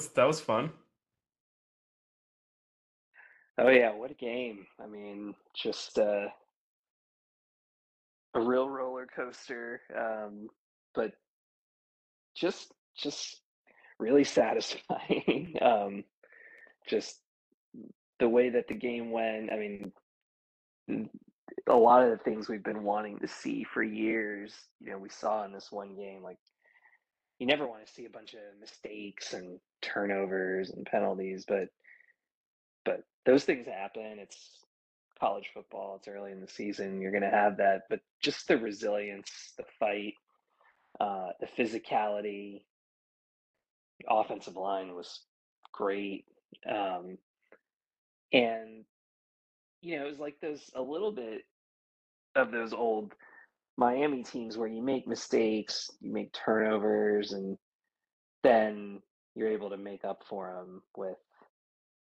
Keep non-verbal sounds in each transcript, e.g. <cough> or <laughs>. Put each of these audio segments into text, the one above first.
was that was fun. Oh yeah, what a game! I mean, just uh, a real roller coaster, um, but just just really <laughs> satisfying. um, just the way that the game went. I mean, a lot of the things we've been wanting to see for years, you know, we saw in this one game. Like, you never want to see a bunch of mistakes and turnovers and penalties, but but those things happen. It's college football. It's early in the season. You're going to have that, but just the resilience, the fight, uh, the physicality. The offensive line was great, um, and you know, it was like those a little bit of those old Miami teams where you make mistakes, you make turnovers, and then you're able to make up for them with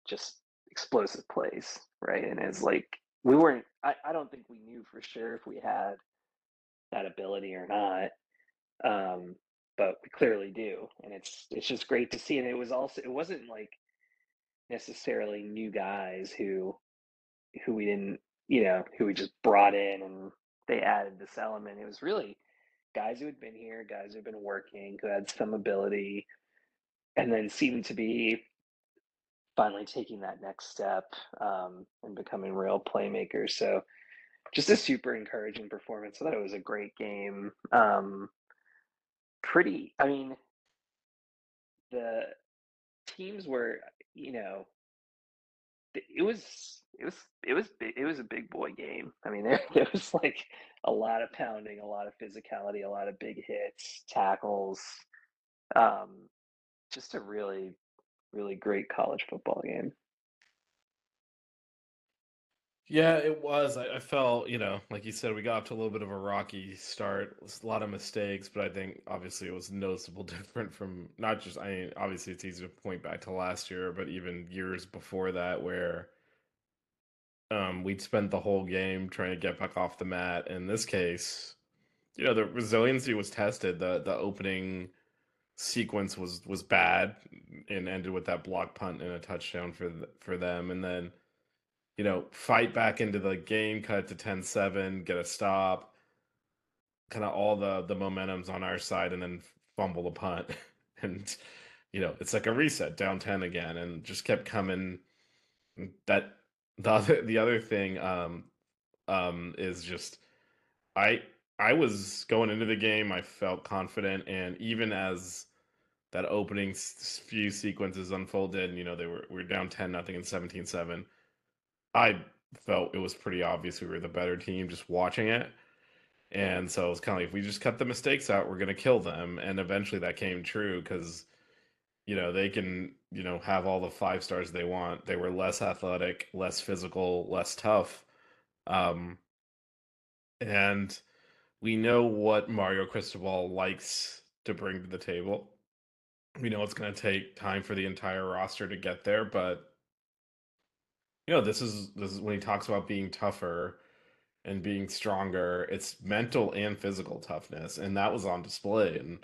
just explosive plays, right? And it's like we weren't. I, I don't think we knew for sure if we had that ability or not, um, but we clearly do, and it's it's just great to see. And it was also it wasn't like necessarily new guys who who we didn't you know who we just brought in and they added this element. It was really guys who had been here, guys who'd been working, who had some ability, and then seemed to be finally taking that next step um, and becoming real playmakers. So just a super encouraging performance. I thought it was a great game. Um, pretty, I mean, the teams were, you know, it was it was it was it was a big boy game. I mean, <laughs> there, was like a lot of pounding, a lot of physicality, a lot of big hits, tackles. Um, just a really really great college football game. Yeah, it was. I, I, felt, you know, like you said, we got off to a little bit of a rocky start. a lot of mistakes, but I think obviously it was noticeable <laughs> different from not just. I mean, obviously it's easy to point back to last year, but even years before that, where um, we'd spent the whole game trying to get back off the mat. In this case, you know, the resiliency was tested. The the opening sequence was was bad and ended with that block punt and a touchdown for for them and then you know fight back into the game cut to 10-7 get a stop kind of all the the momentum's on our side and then fumble the punt <laughs> and you know it's like a reset down 10 again and just kept coming that the other the other thing um um is just i i was going into the game i felt confident and even as that opening few sequences unfolded, and, you know, they were we were down 10 nothing and 17-7. I felt it was pretty obvious we were the better team just watching it. And so it was kind of like if we just cut the mistakes out, we're going to kill them. And eventually that came true because, you know, they can, you know, have all the five stars they want. They were less athletic, less physical, less tough. Um, and we know what Mario Cristobal likes to bring to the table we know it's going to take time for the entire roster to get there, but you know, this is this is when he talks about being tougher and being stronger. It's mental and physical toughness, and that was on display. And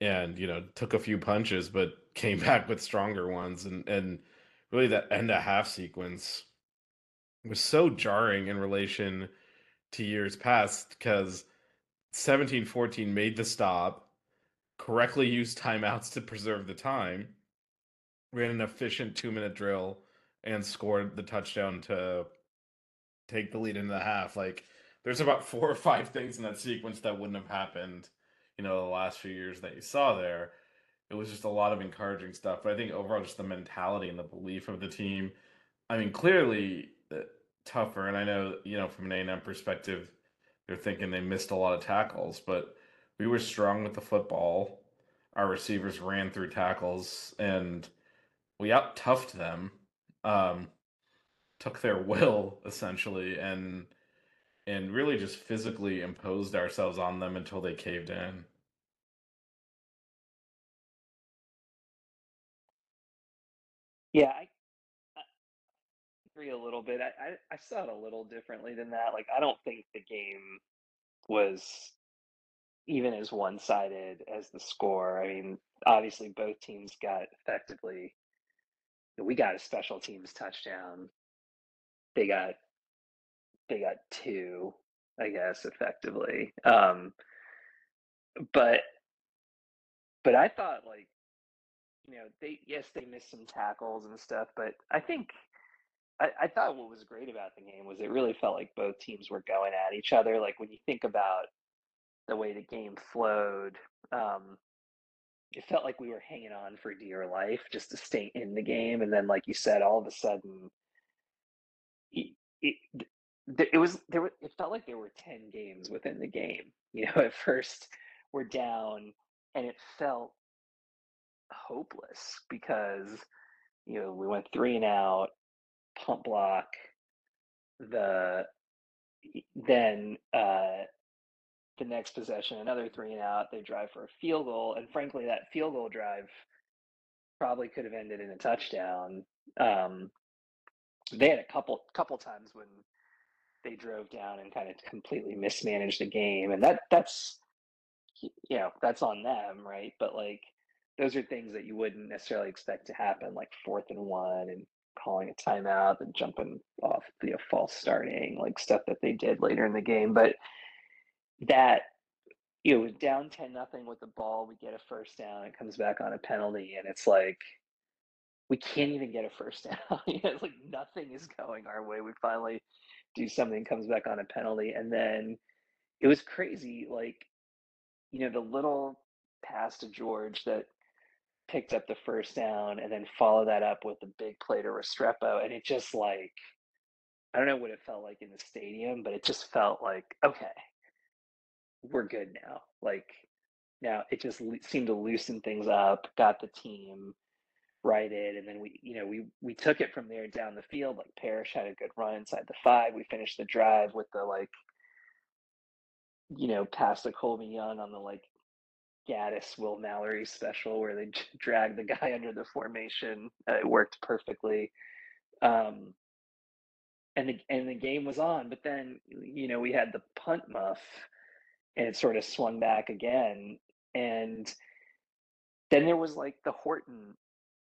and you know, took a few punches, but came <laughs> back with stronger ones. And and really, that end of half sequence was so jarring in relation to years past because 17-14 made the stop correctly used timeouts to preserve the time, ran an efficient two minute drill, and scored the touchdown to take the lead into the half. Like, there's about <laughs> four or five things in that sequence that wouldn't have happened, you know, the last few years that you saw there. It was just a lot of encouraging stuff. But I think overall, just the mentality and the belief of the team. I mean, clearly uh, tougher. And I know, you know, from an A&M perspective, they're thinking they missed a lot of tackles, but we were strong with the football. Our receivers ran through tackles and we out toughed them. Um, took their <laughs> will essentially and and really just physically imposed ourselves on them until they caved in. Yeah, I, I agree a little bit. I, I, I saw it a little differently than that. Like, I don't think the game was even as one sided as the score. I mean, obviously, both teams got effectively, we got a special teams touchdown. They got, they got two, I guess, effectively. Um, but, but I thought like, you know, they yes they missed some tackles and stuff, but I think I, I thought what was great about the game was it really felt like both teams were going at each other. Like when you think about the way the game flowed, um, it felt like we were hanging on for dear life just to stay in the game. And then, like you said, all of a sudden, it, it, it was there. Were, it felt like there were ten games within the game. You know, <laughs> at first we're down, and it felt hopeless because you know we went three and out, pump block, the then uh, the next possession another three and out. They drive for a field goal, and frankly, that field goal drive probably could have ended in a touchdown. Um, they had a couple couple times when they drove down and kind of completely mismanaged the game, and that that's you know that's on them, right? But like those are things that you wouldn't necessarily expect to happen, like fourth and one and calling a timeout and jumping off the you know, false starting, like stuff that they did later in the game. But that you know, down ten nothing with the ball, we get a first down, it comes back on a penalty, and it's like we can't even get a first <laughs> down. it's like nothing is going our way. We finally do something, comes back on a penalty, and then it was crazy. Like, you know, the little pass to George that picked up the first down and then follow that up with the big play to Restrepo. And it just like, I don't know what it felt like in the stadium, but it just felt like, okay, we're good now. Like, now it just seemed to loosen things up, got the team righted, and then we, you know, we we took it from there down the field. Like Parrish had a good run inside the five. We finished the drive with the like, you know, pass to Colbie Young on the like Gattis Will Mallory special where they <laughs> drag the guy under the formation. Uh, it worked perfectly. Um, and the and the game was on, but then you know we had the punt muff, and it sort of swung back again, and then there was like the Horton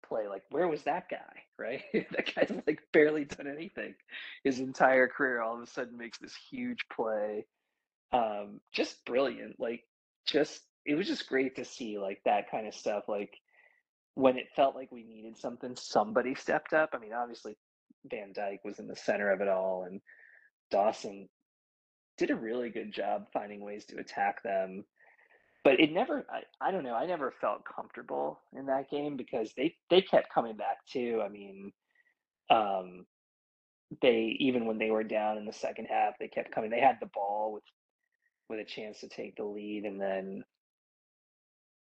play. Like, where was that guy? <laughs> Right, <laughs> that guy's like barely done anything his entire career. All of a sudden, makes this huge play. Um, just brilliant. Like, just it was just great to see like that kind of stuff. Like when it felt like we needed something, somebody stepped up. I mean, obviously Van Dyke was in the center of it all, and Dawson did a really good job finding ways to attack them. But it never, I, I don't know, I never felt comfortable in that game because they, they kept coming back too. I mean, um, they, even when they were down in the second half, they kept coming. They had the ball with, with a chance to take the lead. And then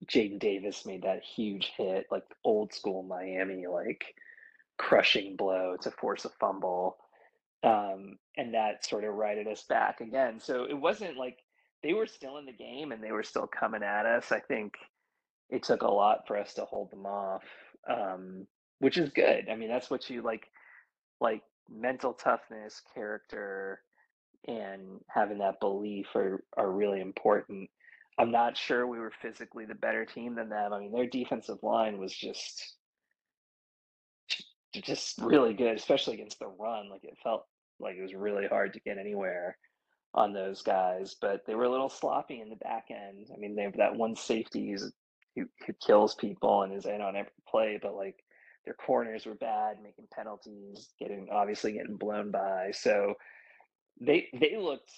Jaden Davis made that huge hit, like old school Miami, like crushing blow to force a fumble. Um, and that sort of righted us back again. So it wasn't like they were still in the game and they were still coming at us. I think it took a lot for us to hold them off, um, which is good. I mean, that's what you like, like mental toughness, character, and having that belief are, are really important. I'm not sure we were physically the better team than them. I mean, their defensive line was just just really good, especially against the run. Like it felt like it was really hard to get anywhere on those guys, but they were a little sloppy in the back end. I mean, they have that one safety who, who kills people and is in on every play, but like their corners were bad, making penalties, getting obviously getting blown by. So they they looked.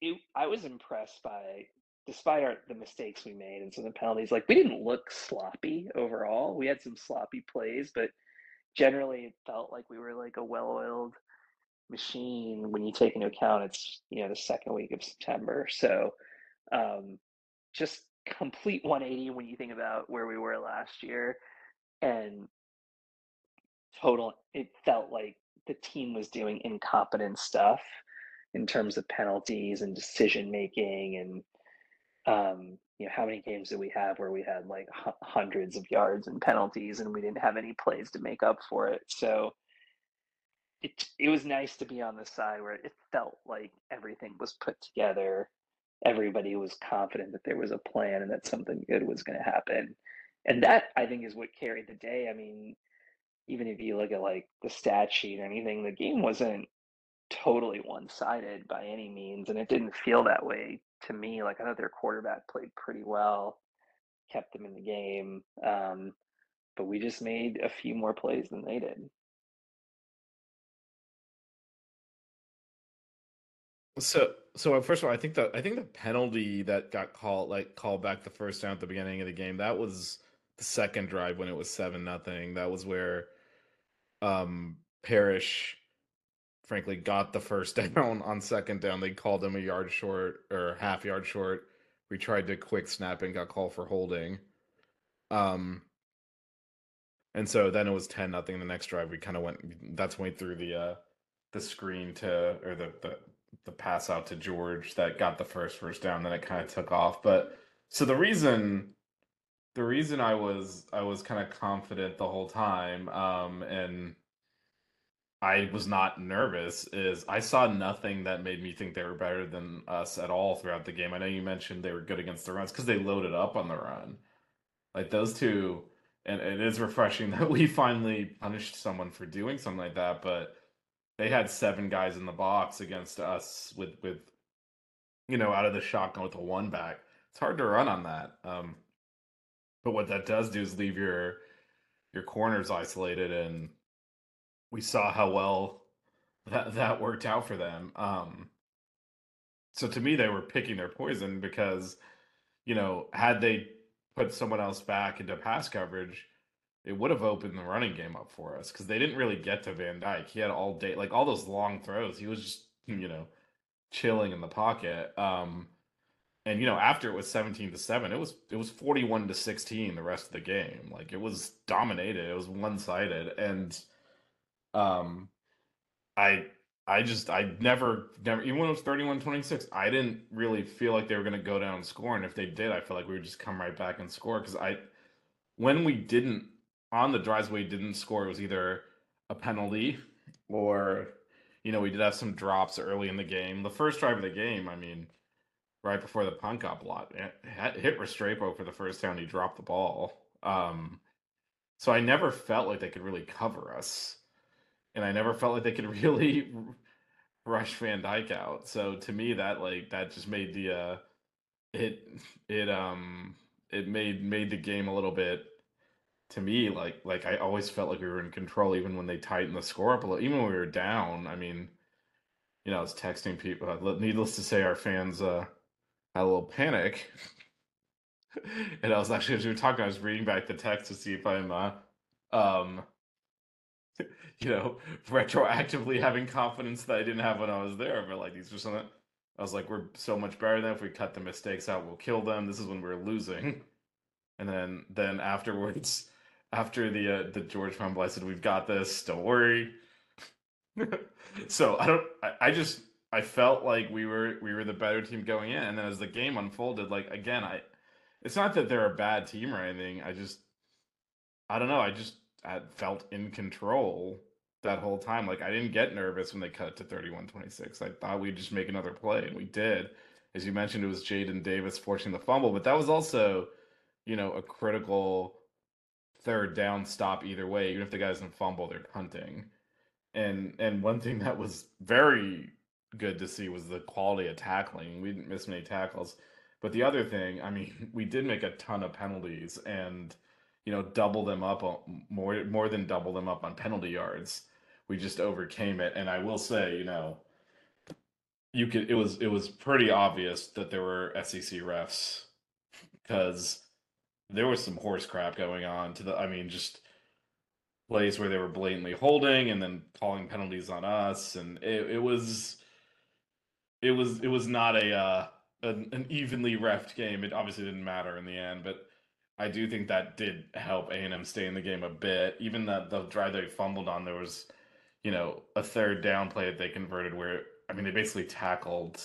It, I was impressed by despite our the mistakes we made and some of the penalties, like we didn't look sloppy overall. We had some sloppy plays, but generally it felt like we were like a well-oiled machine when you take into account it's you know the second week of September. So um, just complete 180 when you think about where we were last year and total it felt like the team was doing incompetent stuff in terms of penalties and decision making and um, you know, how many games did we have where we had like h- hundreds of yards and penalties and we didn't have any plays to make up for it? So it it was nice to be on the side where it felt like everything was put together. Everybody was confident that there was a plan and that something good was going to happen. And that I think is what carried the day. I mean, even if you look at like the stat sheet or anything, the game wasn't totally one-sided by any means, and it didn't feel that way to me. Like I thought their quarterback played pretty well, kept them in the game, um, but we just made a few more plays than they did. So, so uh, first of all, I think that I think the penalty that got called, like called back the first down at the beginning of the game, that was the second drive when it was seven nothing. That was where um Parrish, frankly, got the first <laughs> down on second down. They called him a yard short or half yard short. We tried to quick snap and got called for holding. Um, and so then it was ten nothing. The next drive, we kind of went. That's when we threw the uh the screen to or the the the pass out to George that got the first first down. Then it kind of took off. But so the reason the reason I was I was kind of confident the whole time, um, and I was not nervous is I saw nothing that made me think they were better than us at all throughout the game. I know you mentioned they were good against the runs because they loaded up on the run. Like those two, and it is refreshing <laughs> that we finally punished someone for doing something like that, but they had seven guys in the box against us with with you know out of the shotgun with a one back. It's hard to run on that. Um, but what that does do is leave your your corners isolated, and we saw how well that that worked out for them. Um, so to me, they were picking their poison because you know had they put someone else back into pass coverage it would have opened the running game up for us because they didn't really get to Van Dyke. He had all day, like all those long throws. He was just, you know, chilling in the pocket. Um, and you know, after it was seventeen to seven, it was it was forty one to sixteen the rest of the game. Like it was dominated. It was one sided, and um, I I just I never never even when it was 31-26, I didn't really feel like they were going to go down and score. And if they did, I feel like we would just come right back and score because I when we didn't on the drives we didn't score, it was either a penalty or, you know, we did have some drops early in the game. The first drive of the game, I mean, right before the punt got blocked, hit Restrepo for the first down. He dropped the ball. Um, so I never felt like they could really cover us, and I never felt like they could <laughs> really rush Van Dyke out. So to me, that like that just made the uh, it it um it made made the game a little bit to me, like like I always felt like we were in control, even when they tightened the score up a little. Even when we were down, I mean, you know, I was texting people. Uh, needless to say, our fans uh, had a little panic, <laughs> and I was actually as we were talking, I was reading back the text to see if I'm, uh, um, <laughs> you know, retroactively having confidence that I didn't have when I was there. But like these were something. I was like, we're so much better than if we cut the mistakes out, we'll kill them. This is when we we're losing. <laughs> And then then afterwards, <laughs> after the uh, the George fumble, I said, "We've got this. Don't worry." so I don't. I, I, just I felt like we were we were the better team going in, and then as the game unfolded, like again, I it's not that they're a bad team or anything. I just I don't know. I just felt in control that whole time. Like I didn't get nervous when they cut to 31-26. I thought we'd just make another play, and we did. As you mentioned, it was Jaden Davis forcing the fumble, but that was also, you know, a critical third down stop either way. Even if the guy doesn't fumble, they're punting. And and one thing that was very good to see was the quality of tackling. We didn't miss many tackles. But the other thing, I mean, <laughs> we did make a ton of penalties and you know, double them up on more more than double them up on penalty yards. We just overcame it. And I will say, you know, you could it was it was pretty obvious that there were SEC refs because there was some horse crap going on to the I mean just plays where they were blatantly holding and then calling penalties on us and it, it was it was it was not a uh an, an evenly refed game it obviously didn't matter in the end but I do think that did help A&M stay in the game a bit even that the drive they fumbled on there was you know a third down play that they converted where I mean they basically tackled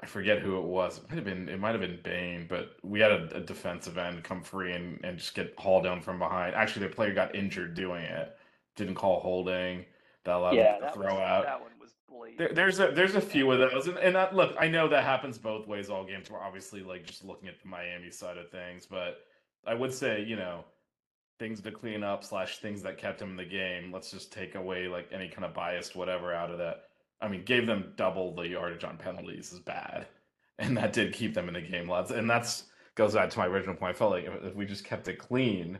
I forget who it was. It might have been it might have been Bain, but we had a, a, defensive end come free and, and just get hauled down from behind. Actually, the player got injured doing it. Didn't call holding. that allowed him to that was throw out. that one was There, blatant. there's a there's a few of those, and, and that, look, I know that happens both ways. All games We're obviously like just looking at the Miami side of things, but I would say you know things to clean up slash things that kept him in the game. Let's just take away like any kind of biased whatever out of that. I mean, gave them double the yardage on penalties is bad, <laughs> and that did keep them in the game. Lots, and that's goes back to my original point. I felt like if, we just kept it clean,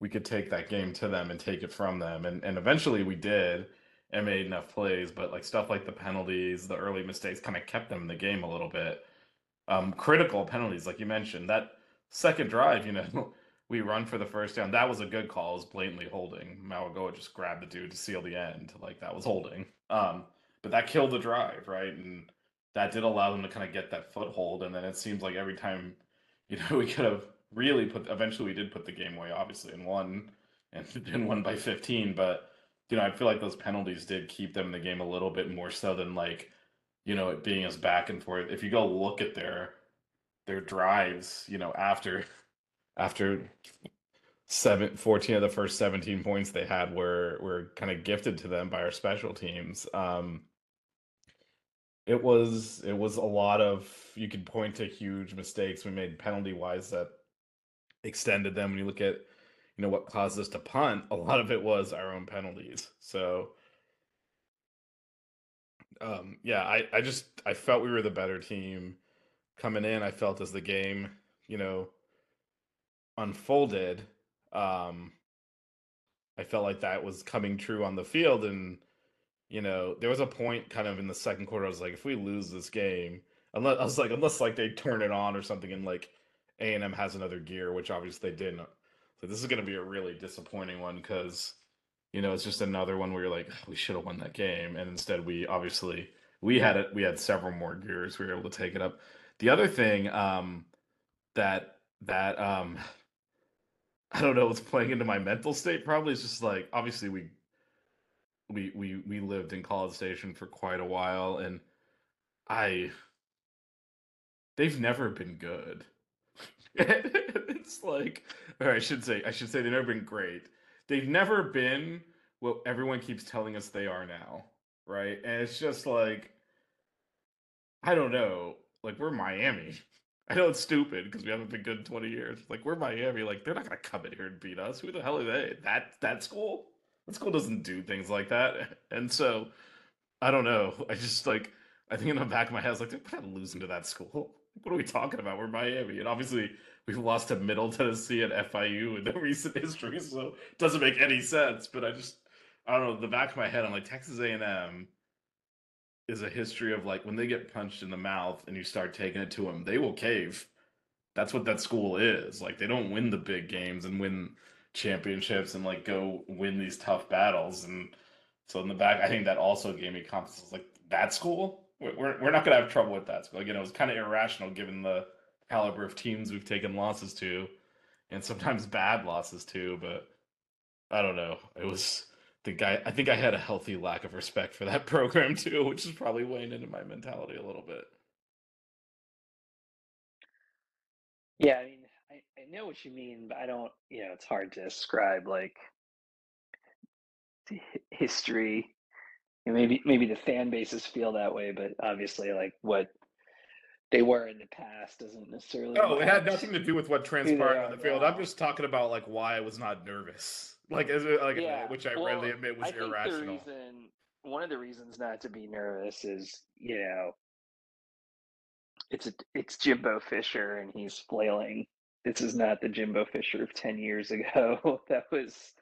we could take that game to them and take it from them, and and eventually we did and made enough plays. But like stuff like the penalties, the early mistakes, kind of kept them in the game a little bit. Um, critical penalties, like you mentioned, that second drive, you know. <laughs> we run for the first down. That was a good call. It was blatantly holding. Mauigoa just grabbed the dude to seal the end. Like that was holding. Um, but that killed the drive, right? And that did allow them to kind of get that foothold. And then it seems like every time, <laughs> you know, we could have really put. Eventually, we did put the game away, obviously, and won, <laughs> and and won by 15. But you know, I feel like those penalties did keep them in the game a little bit more so than like, you know, it being as back and forth. If you go look at their their drives, you know, after after seven, 14 of the first 17 points they had were were kind of gifted to them by our special teams. Um, it was it was a lot of you could point to huge mistakes we made penalty wise that extended them. When you look at you know what caused us to punt, a lot of it was our own penalties. So um, yeah, I I just I felt we were the better team coming in. I felt as the game you know unfolded, um, I felt like that was coming true on the field. And, you know, there was a point kind of in the second quarter, I was like, if we lose this game, unless I was like, unless like they turn it on or something and like A and M has another gear, which obviously they didn't. So this is gonna be a really disappointing one because, you know, it's just another one where you're like, we should have won that game. And instead we obviously we had it we had several more gears. We were able to take it up. The other thing um that that um <laughs> I don't know what's playing into my mental state. Probably is just like obviously we we we we lived in College Station for quite a while, and I they've never been good. <laughs> it's like, or I should say, I should say they've never been great. They've never been what everyone keeps telling us they are now, right? And it's just like, I don't know, like we're Miami. <laughs> I know it's stupid because we haven't been good in 20 years. Like we're Miami, like they're not gonna come in here and beat us. Who the hell are they? That that school? That school doesn't do things like that. <laughs> And so I don't know. <laughs> I just like I think in the back of my head, I was like, we're not losing to that school. What are we talking about? We're Miami, and obviously we've lost to Middle Tennessee and FIU in the recent history, so it doesn't make any sense. But I just I don't know. The back of my head, I'm like Texas A&M is a history of like when they get punched in the mouth and you start taking it to them, they will cave. That's what that school is. Like they don't win the big games and win championships and like go win these tough battles. And so in the back, I think that also gave me confidence. Like that school, we're we're not gonna have trouble with that school. Again, it was kind of irrational given the caliber of teams we've taken losses to, and sometimes bad losses too. But I don't know. It was think I I think I had a healthy lack of respect for that <laughs> program too, which is probably weighing into my mentality a little bit. Yeah, I mean, I, I know what you mean, but I don't, you know, it's hard to describe like history. And maybe maybe the fan bases feel that way, but obviously like what they were in the past doesn't necessarily Oh, it had nothing to do with what transpired on the field. I'm just talking about like why I was not nervous. Like, as like Yeah, which I well, readily admit was I think the irrational. reason, one of the reasons not to be nervous is, you know, it's a, it's Jimbo Fisher and he's flailing. This is not the Jimbo Fisher of 10 years ago <laughs> that was,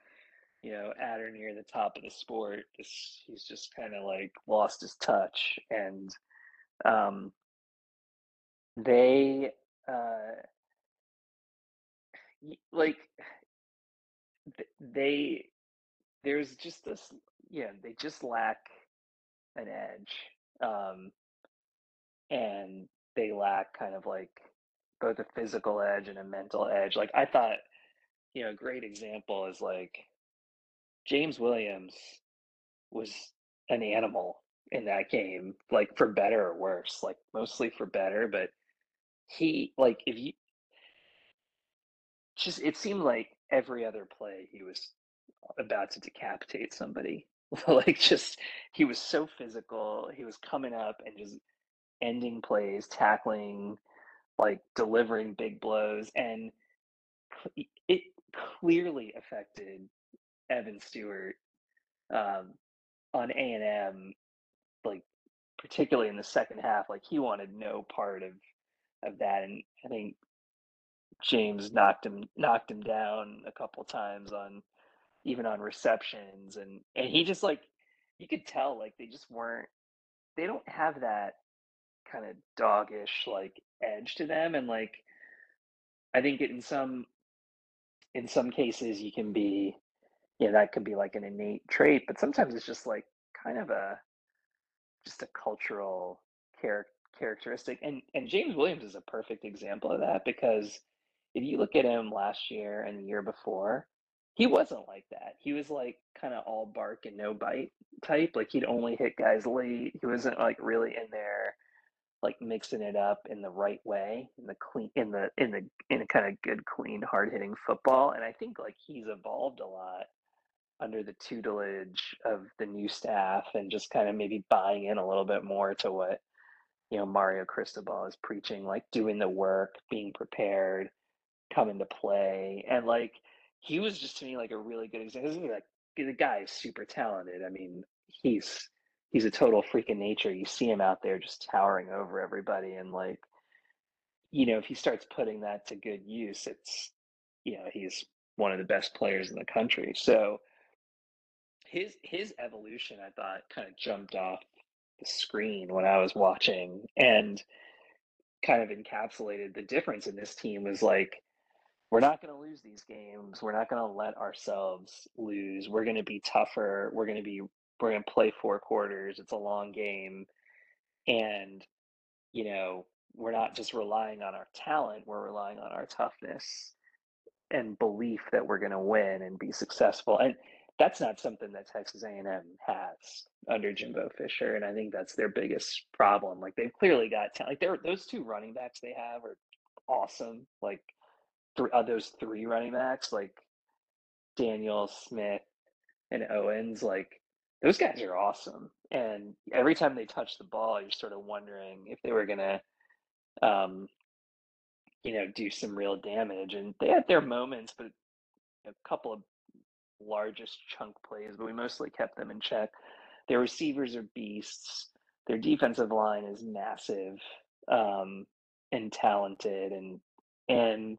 you know, at or near the top of the sport. This, he's just kind of like lost his touch. And um, they, uh, like, they, there's just this, yeah, they just lack an edge. Um, and they lack kind of like both a physical edge and a mental edge. Like I thought, you know, a great example is like James Williams was an animal in that game, like for better or worse, like mostly for better, but he like if you just it seemed like every other play he was about to decapitate somebody. <laughs> like just he was so physical. He was coming up and just ending plays, tackling, like delivering big blows, and it clearly affected Evan Stewart um, on A and M, like particularly in the second half. Like he wanted no part of of that, and I think James knocked him knocked him down a couple times on even on receptions, and and he just like you could tell like they just weren't they don't have that kind of doggish like edge to them, and like I think in some in some cases you can be yeah that could be like an innate trait but sometimes it's just like kind of a just a cultural char- characteristic and and james williams is a perfect example of that because if you look at him last year and the year before he wasn't like that. He was like kind of all bark and no bite type like he'd only hit guys late. He wasn't like really in there like mixing it up in the right way in the clean in the in the in a kind of good clean hard hitting football and i think like he's evolved a lot under the tutelage of the new staff and just kind of maybe buying in a little bit more to what you know Mario Cristobal is preaching like doing the work being prepared coming into play and like he was just to me like a really good example like the guy is super talented i mean he's he's a total freak nature. You see him out there just towering over everybody, and like, you know, if he starts putting that to good use, it's you know he's one of the best players in the country. So his his evolution, I thought, kind of jumped off the screen when I was watching, and kind of encapsulated the difference in this team was like we're not going to lose these games. We're not going to let ourselves lose. We're going to be tougher. We're going to be we're going to play four quarters. It's a long game. And, you know, we're not just relying on our talent, we're relying on our toughness and belief that we're going to win and be successful. And that's not something that Texas A&M has under Jimbo Fisher, and I think that's their biggest problem. Like they've clearly got talent. Like they're those two running backs they have are awesome. Like th- uh, those three running backs, like Daniel Smith and Owens, like those guys are awesome. And every time they touch the ball, you're sort of wondering if they were gonna, um, you know, do some real damage. And they had their moments, but a couple of largest chunk plays, but we mostly kept them in check. Their receivers are beasts. Their defensive line is massive um, and talented, and and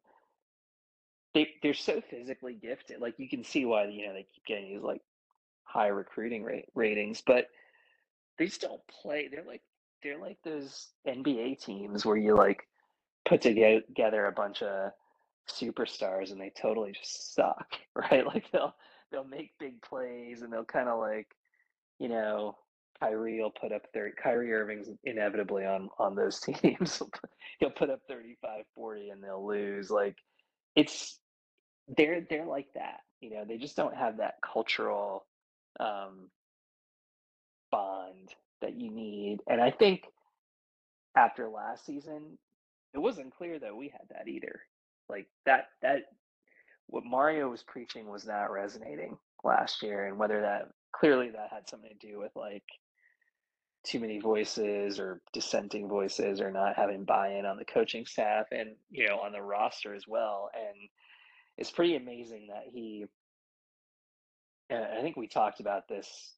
they they're so physically gifted. Like you can see why you know they keep getting these like high recruiting rate ratings, but they don't play. They're like they're like those NBA teams where you like put together a bunch of superstars and they totally just suck, <laughs> right? Like they'll they'll make big plays and they'll kind of like, you know, Kyrie will put up 30 Kyrie Irving's inevitably on on those <laughs> teams. He'll put up 35 40 and they'll lose. Like it's they're they're like that. You know, they just don't have that cultural um, bond that you need. And I think after last season, it wasn't clear that we had that either. Like that that what Mario was preaching was not resonating last year, and whether that clearly that had something to do with like too many voices or dissenting voices or not having buy-in on the coaching staff and you know on the roster as well and it's pretty amazing that he I think we talked about this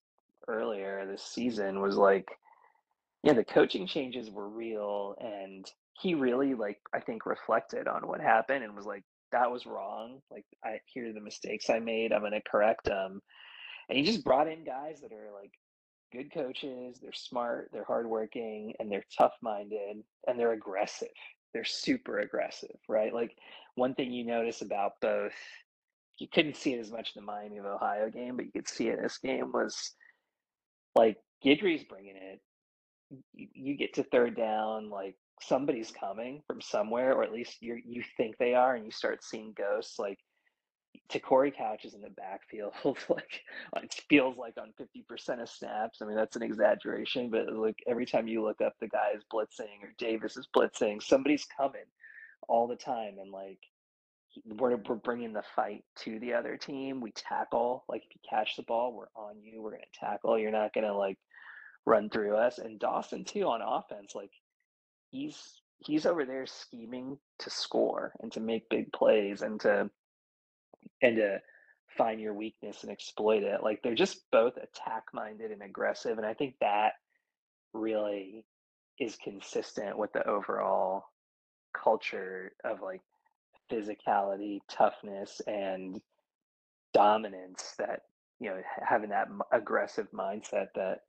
earlier this season was like, yeah, the coaching changes were real and he really like I think reflected on what happened and was like, that was wrong. Like I here are the mistakes I made. I'm gonna correct them. And he just brought in guys that are like good coaches, they're smart, they're hardworking, and they're tough minded and they're aggressive. They're super aggressive, right? Like one thing you notice about both you couldn't see it as much in the Miami of Ohio game, but you could see it in this game was like Guidry's bringing it. You, you get to third down, like somebody's coming from somewhere, or at least you you think they are, and you start seeing ghosts. Like Te'Cory Couch is in the backfield, <laughs> like it feels like on fifty percent of snaps. I mean that's an exaggeration, but like every time you look up, the guy is blitzing or Davis is blitzing. Somebody's coming all the time, and like we're we're bringing the fight to the other team. We tackle. Like if you catch the ball, we're on you. We're gonna tackle. You're not gonna like run through us. And Dawson too on offense, like he's he's over there scheming to score and to make big plays and to and to find your weakness and exploit it. Like they're just both attack minded and aggressive. And I think that really is consistent with the overall culture of like physicality, toughness, and dominance that you know having that aggressive mindset that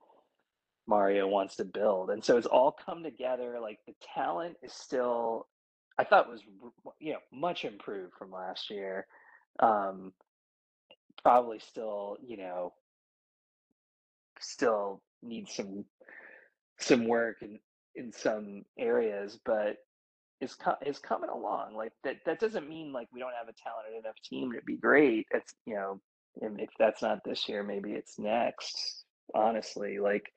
Mario wants to build. And so it's all come together. Like the talent is still, I thought was you know much improved from last year. Um, probably still you know still needs some some work in in some areas, but is co- is coming along. Like that that doesn't mean like we don't have a talented enough team to be great. It's you know, if that's not this year, maybe it's next. Honestly, like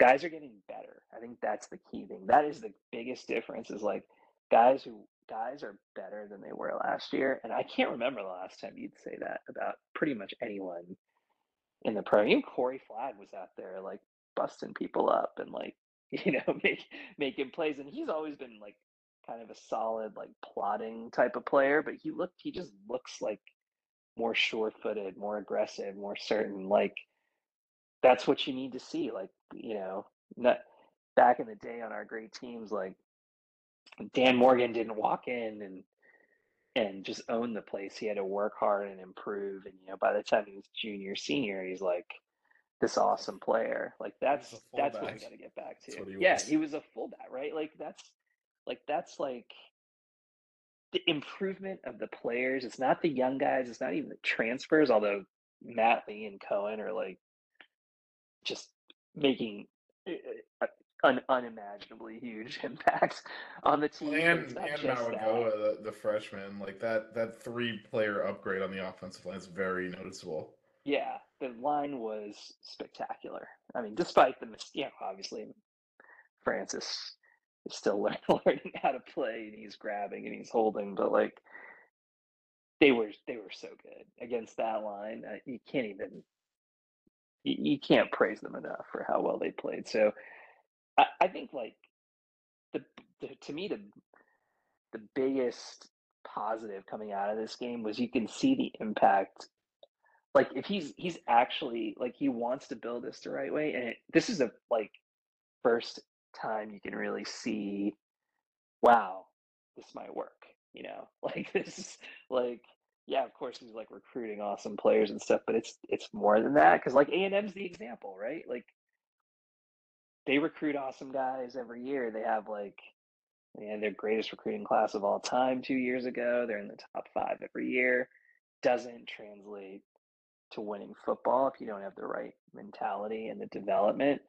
guys are getting better. I think that's the key thing. That is the biggest difference. Is like guys who guys are better than they were last year, and I can't remember the last time you'd say that about pretty much anyone in the pro. Even Corey Flagg was out there like busting people up and like <laughs> you know make, making plays, and he's always been like kind of a solid like plotting type of player, but he looked he just looks like more sure-footed, more aggressive, more certain. Like that's what you need to see. Like you know, not back in the day on our great teams, like Dan Morgan didn't walk in and and just own the place. He had to work hard and improve. And you know, by the time he was junior, senior, he's like this awesome player. Like that's that's what we got to get back to. He yeah, was. he was a fullback, right? Like that's like that's like the improvement of the players. It's not the young guys. It's not even the transfers. Although Matt Lee and Cohen are like just making eh, eh, eh, unimaginably huge <laughs> impacts on the team. and and Mauigoa, the, the freshman, like that that three player upgrade on the offensive line is very noticeable. Yeah, the line was spectacular. I mean, despite the mistake, you know, obviously Francis is still <laughs> learning how to play and he's grabbing and he's holding, but like they were they were so good against that line. Uh, you can't even you, you, can't praise them enough for how well they played. So I, I think like the, the to me the the biggest positive coming out of this game was you can see the impact like if he's he's actually like he wants to build this the right way and it, this is a like first time you can really see, wow, this might work. You know, <laughs> like this is like, yeah, of course he's like recruiting awesome players and stuff, but it's it's more than that because like A and M's the example, right? Like they recruit awesome guys every year. They have like and their greatest recruiting class of all time two years ago. They're in the top five every year. Doesn't translate to winning football if you don't have the right mentality and the development.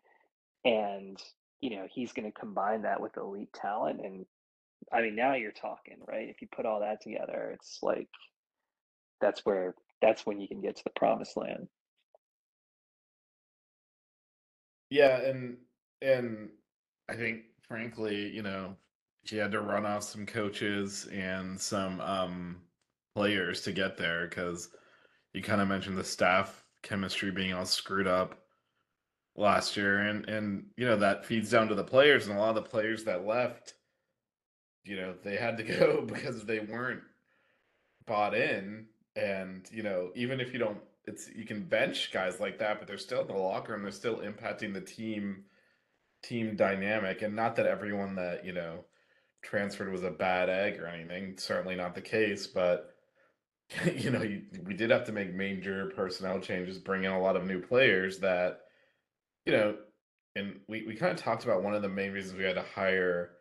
And you know, he's going to combine that with elite talent. And I mean, now you're talking, right? If you put all that together, it's like that's where that's when you can get to the promised land. Yeah, and and I think frankly, you know, he had to run off some coaches and some um players to get there because you kind of mentioned the staff chemistry being all screwed up last year, and and you know that feeds down to the players, and a lot of the players that left, you know, they had to <laughs> go because they weren't bought in, and you know, even if you don't, it's you can bench guys like that, but they're still in the locker room, they're still impacting the team team dynamic, and not that everyone that you know transferred was a bad egg or anything, certainly not the case, but. <laughs> You know, you, we did have to make major personnel changes, bring in a lot of new players that you know, and we, we kind of talked about one of the main reasons we had to hire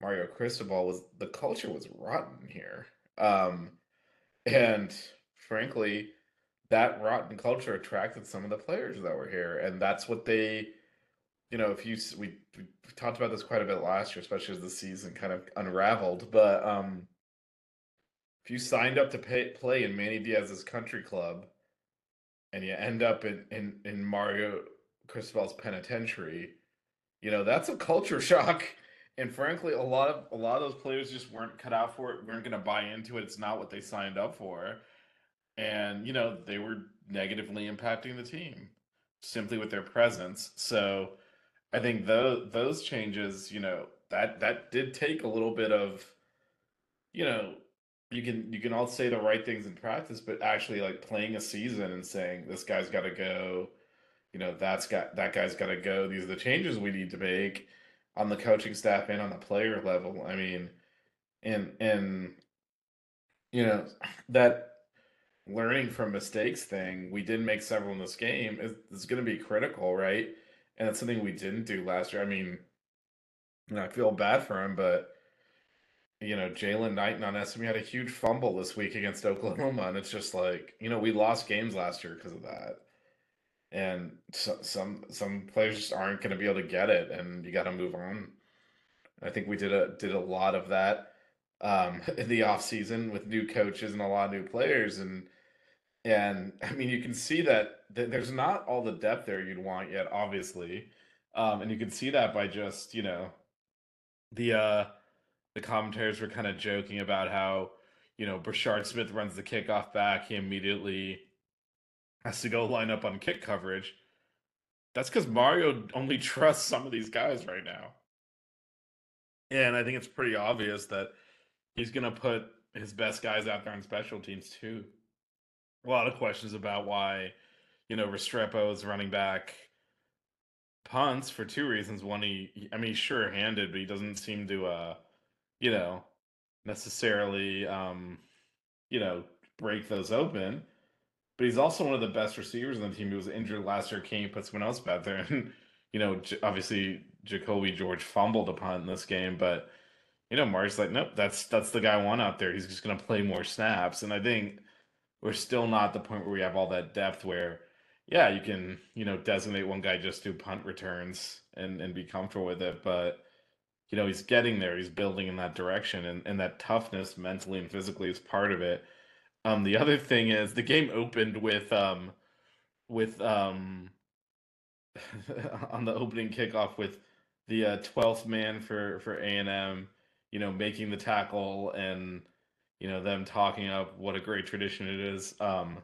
Mario Cristobal was the culture was rotten here. Um, and frankly, that rotten culture attracted some of the players that were here, and that's what they, you know, if you we, we talked about this quite a bit last year, especially as the season kind of unraveled. But um, if you signed up to pay, play in Manny Diaz's country club, and you end up in in, in Mario Cristobal's penitentiary, you know, that's a culture <laughs> shock and frankly, a lot of a lot of those players just weren't cut out for it, weren't going to buy into it. It's not what they signed up for, and you know they were negatively impacting the team simply with their presence. So I think those those changes, you know, that that did take a little bit of, you know, you can you can all say the right things in practice, but actually like playing a season and saying this guy's got to go, you know, that's got that guy's got to go. These are the changes we need to make on the coaching staff and on the player level. I mean, and and you know that learning from mistakes thing, we did make several in this game, is, is going to be critical, right? And it's something we didn't do last year. I mean, I feel bad for him, but you know, Jaylan Knighton SMU had a huge fumble this week against <laughs> Oklahoma, and it's just like you know we lost games last year because of that, and so, some some players just aren't going to be able to get it, and you got to move on. I think we did a did a lot of that um, <laughs> in the off season with new coaches and a lot of new players, and and I mean, you can see that th- there's not all the depth there you'd want yet, obviously. Um, and you can see that by just, you know, the uh the commentators were kind of joking about how, you know, Brashard Smith runs the kickoff back, he immediately has to go line up on kick coverage. That's because Mario only trusts some of these guys right now. And I think it's pretty obvious that he's gonna put his best guys out there on special teams too a lot of questions about why, you know, Restrepo is running back punts for two reasons. One, he, I mean, he's sure-handed, but he doesn't seem to, uh, you know, necessarily, um, you know, break those open. But he's also one of the best receivers on the team. He was injured last year. Can't put someone else back there, <laughs> and you know, obviously Jacolby George fumbled a punt in this game, but you know, Mark's like, nope, that's that's the guy I want out there. He's just going to play more snaps, and I think we're still not the point where we have all that depth where yeah you can you know designate one guy just do punt returns and and be comfortable with it but you know he's getting there. He's building in that direction and and that toughness mentally and physically is part of it. Um the other thing is the game opened with um with um <laughs> on the opening kickoff with the uh, 12th man for for A&M you know making the tackle and you know them talking up what a great tradition it is. Um,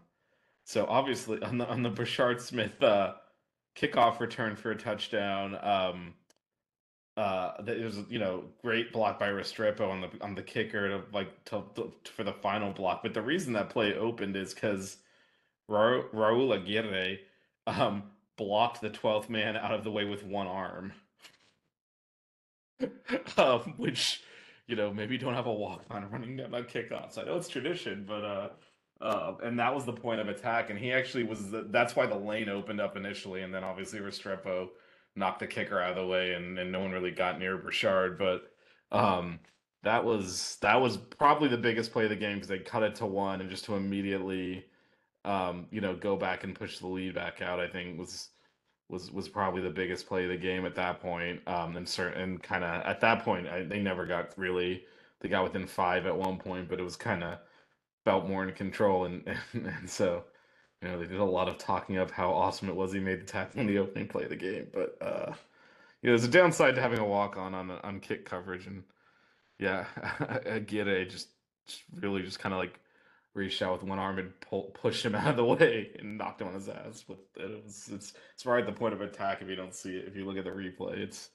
so obviously on the on the Brashard Smith uh, kickoff return for a touchdown, um, uh, it was you know great block by Restrepo on the on the kicker to like to, to, for the final block. But the reason that play opened is because Ra- Raul Aguirre um, blocked the twelfth man out of the way with one arm, <laughs> um, which you know, maybe don't have a walk on running down on kickoffs. I know it's tradition, but uh, uh, and that was the point of attack. And he actually was. The, that's why the lane opened up initially, and then obviously Restrepo knocked the kicker out of the way, and, and no one really got near Brashard. But um, that was that was probably the biggest play of the game because they cut it to one, and just to immediately, um, you know, go back and push the lead back out. I think was was was probably the biggest play of the game at that point. Um, and certain kind of at that point, I, they never got really. They got within five at one point, but it was kind of felt more in control, and, <laughs> and and so you know they did a lot of talking of how awesome it was he made the tackle in the opening play of the game. But uh, you know, there's a downside to having a walk on on on kick coverage, and yeah, <laughs> I, I get it. Just, just really just kind of like reached out with one arm and pull, pushed him <laughs> out of the way and knocked him on his ass. But it was it's it's right at the point of attack if you don't see it. If you look at the replay, it's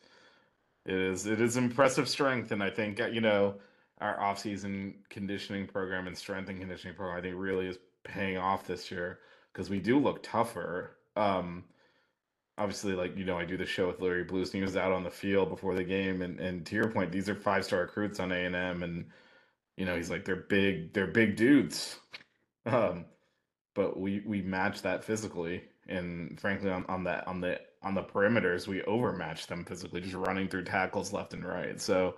it is it is impressive strength, and I think you know our offseason conditioning program and strength and conditioning program I think really is paying off this year because we do look tougher. Um, obviously, like you know, I do the show with Larry Blues, and he was out on the field before the game, and and to your point, these are five star recruits on A and M, and you know, he's like they're big, they're big dudes. Um, but we we match that physically, and frankly, on on that on the on the perimeters, we overmatch them physically, just running through tackles left and right. So,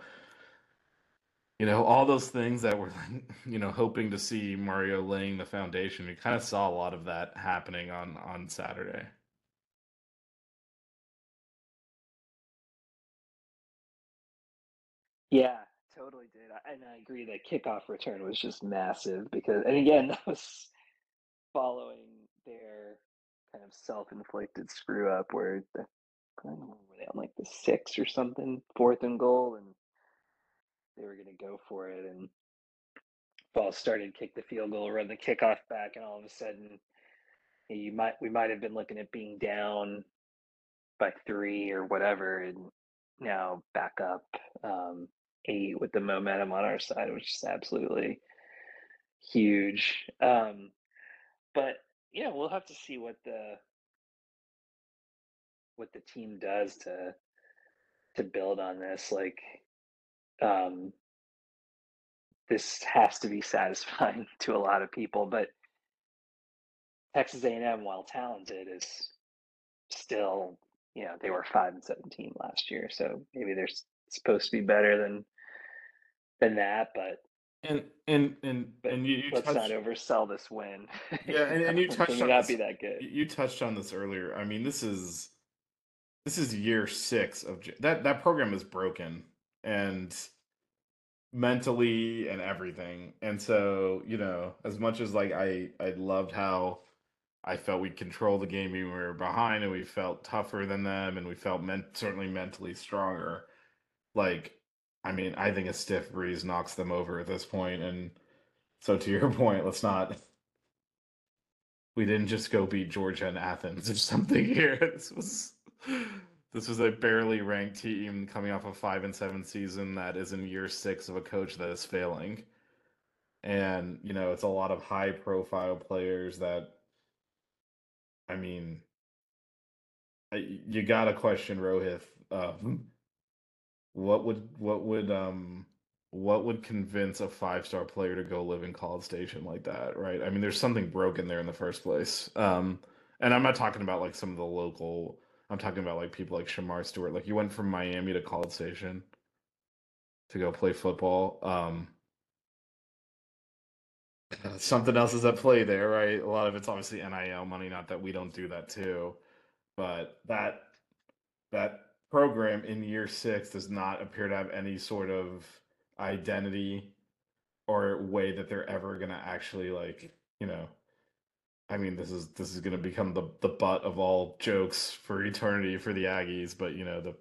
you know, all those things that we're <laughs> you know hoping to see Mario laying the foundation. We kind of saw a lot of that happening on on Saturday. Yeah, totally did. And I agree that kickoff return was just massive because, and again, <laughs> that was following their kind of self-inflicted screw up where they were they on like the six or something, fourth and goal, and they were going to go for it, and ball started, kick the field goal, run the kickoff back, and all of a sudden, you might we might have been looking at being down by three or whatever, and now back up um, eight with the momentum on our side, which is absolutely huge. Um, but yeah, we'll have to see what the what the team does to to build on this. Like, um, this has to be <laughs> satisfying to a lot of people, but Texas A&M, while talented, is still you know they were five and seventeen last year, so maybe they're supposed to be better than than that, but and and and and you, you let's touched, not oversell this win. yeah, and, and <laughs> you touched on not this, be that good. You touched on this earlier. I mean, this is this is year six of that that program is broken and mentally and everything. And so you know, as much as like I I loved how I felt we controlled the game even when we were behind, and we felt tougher than them, and we felt meant certainly mentally stronger. Like, I mean, I think a stiff breeze knocks them over at this point, and so to your <laughs> point, let's not. We didn't just go beat Georgia and Athens or <laughs> something here. This was this was a barely ranked team coming off a five and seven season that is in year six of a coach that is failing. And, you know, it's a lot of high profile players that I mean, you got to question Rohith. Um, what would what would um what would convince a five star player to go live in College Station like that, right? I mean, there's something broken there in the first place. Um, and I'm not talking about like some of the local. I'm talking about like people like Shemar Stewart. Like you went from Miami to College Station to go play football. Um, something else is at play there, right? A lot of it's obviously NIL money. Not that we don't do that too, but that that program in year six does not appear to have any sort of identity or way that they're ever gonna actually like, you know. I mean, this is this is gonna become the the butt of all jokes for eternity for the Aggies, but you know the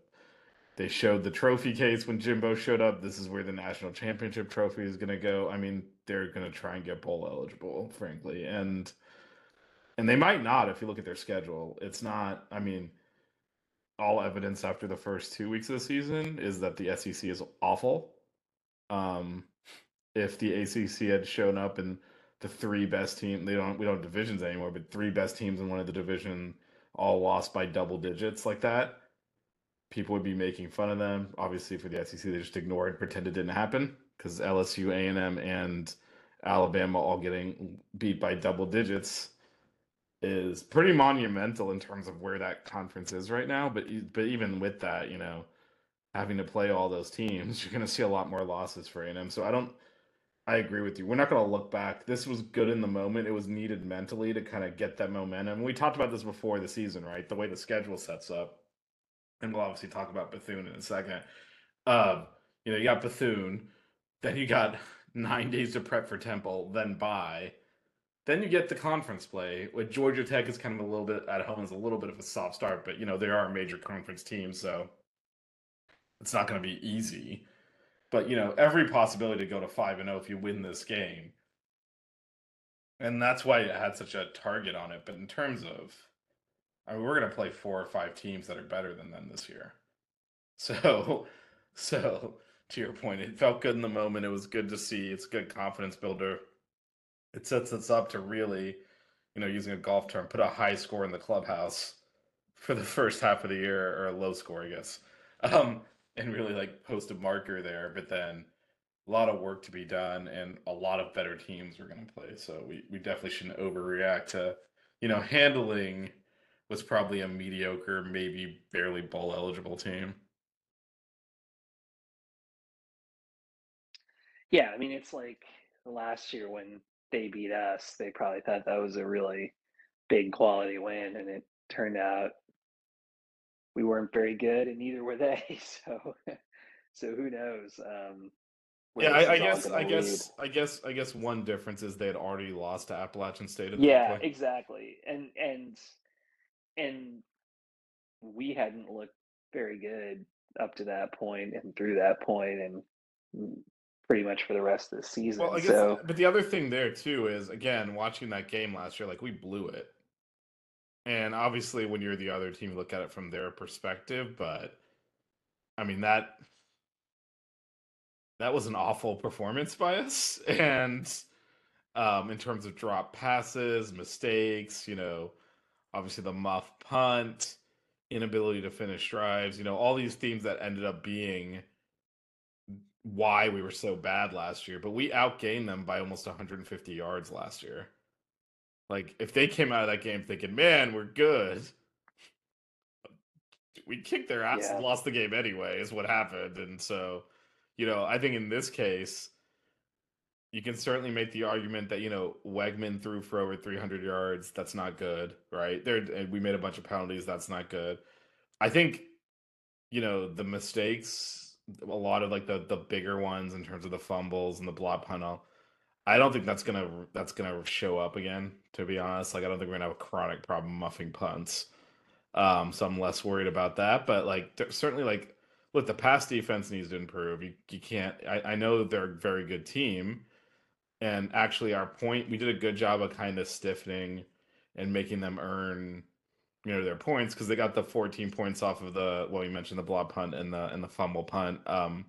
they showed the trophy case when Jimbo showed up. This is where the national championship trophy is going to go. I mean, they're going to try and get bowl eligible, frankly, and and they might not if you look at their schedule. It's not. I mean, all evidence after the first two weeks of the season is that the SEC is awful. Um, if the ACC had shown up and the three best team, they don't we don't have divisions anymore, but three best teams in one of the division all lost by double digits like that people would be making fun of them. Obviously, for the SEC, they just ignore and pretend it didn't happen because LSU, A and M, and Alabama all getting beat by double digits is pretty monumental in terms of where that conference is right now. But but even with that, you know, having to play all those teams, <laughs> you're going to see a lot more losses for A and M. So I don't. I agree with you. We're not going to look back. This was good in the moment. It was needed mentally to kind of get that momentum. We talked about this before the season, right? The way the schedule sets up and we'll obviously talk about Bethune in a second. Um, you know, you got Bethune, then you got <laughs> nine days to prep for Temple, then bye. Then you get the conference play. With Georgia Tech is kind of a little bit at home is a little bit of a soft start, but you know they are a major conference team, so it's not going to be easy. But you know every possibility to go to five and zero oh if you win this game, and that's why it had such a target on it. But in terms of I mean, we're going to play four or five teams that are better than them this year. <laughs> So, so to your point, it felt good in the moment. It was good to see. It's a good confidence builder. It sets us up to really, you know, using a golf term, put a high score in the clubhouse <laughs> for the first half of the year, or a low score, I guess, <laughs> um, and really like post a marker there. But then a lot of work to be done, and a lot of better teams we're going to play. So we we definitely shouldn't overreact to, you know, handling was probably a mediocre, maybe barely bowl eligible team. Yeah, I mean it's like last year when they beat us, they probably thought that was a really big quality win, and it turned out we weren't very good, and neither were they. <laughs> So, so who knows? Um, yeah, I, I guess, I lead. guess, I guess, I guess one difference is they had already lost to Appalachian State. Yeah, exactly, and and and we hadn't looked very good up to that point and through that point and mm, pretty much for the rest of the Well, season. I guess, So but the other thing there too is again watching that game last year, like we blew it, and obviously when you're the other team, you look at it from their perspective. But I mean that that was an awful performance by us, <laughs> and um, in terms of drop passes, mistakes, you know, obviously the muff punt, inability to finish drives, you know, all these themes that ended up being why we were so bad last year, but we outgained them by almost 150 yards last year. Like if they came out of that game thinking, "Man, we're good," we kicked their ass and lost the game anyway. Is what happened, and so, you know, I think in this case, you can certainly make the argument that you know Weigman threw for over 300 yards. That's not good, right? There, and we made a bunch of penalties. That's not good. I think you know the mistakes, a lot of like the the bigger ones in terms of the fumbles and the block punt. I don't think that's gonna that's gonna show up again. To be honest, like I don't think we're gonna have a chronic problem muffing punts. Um, so I'm less worried about that. But like certainly like look, the pass defense needs to improve. You you can't. I, I know they're a very good team, and actually our point we did a good job of kind of stiffening and making them earn you know their points because they got the 14 points off of the well you mentioned the block punt and the and the fumble punt um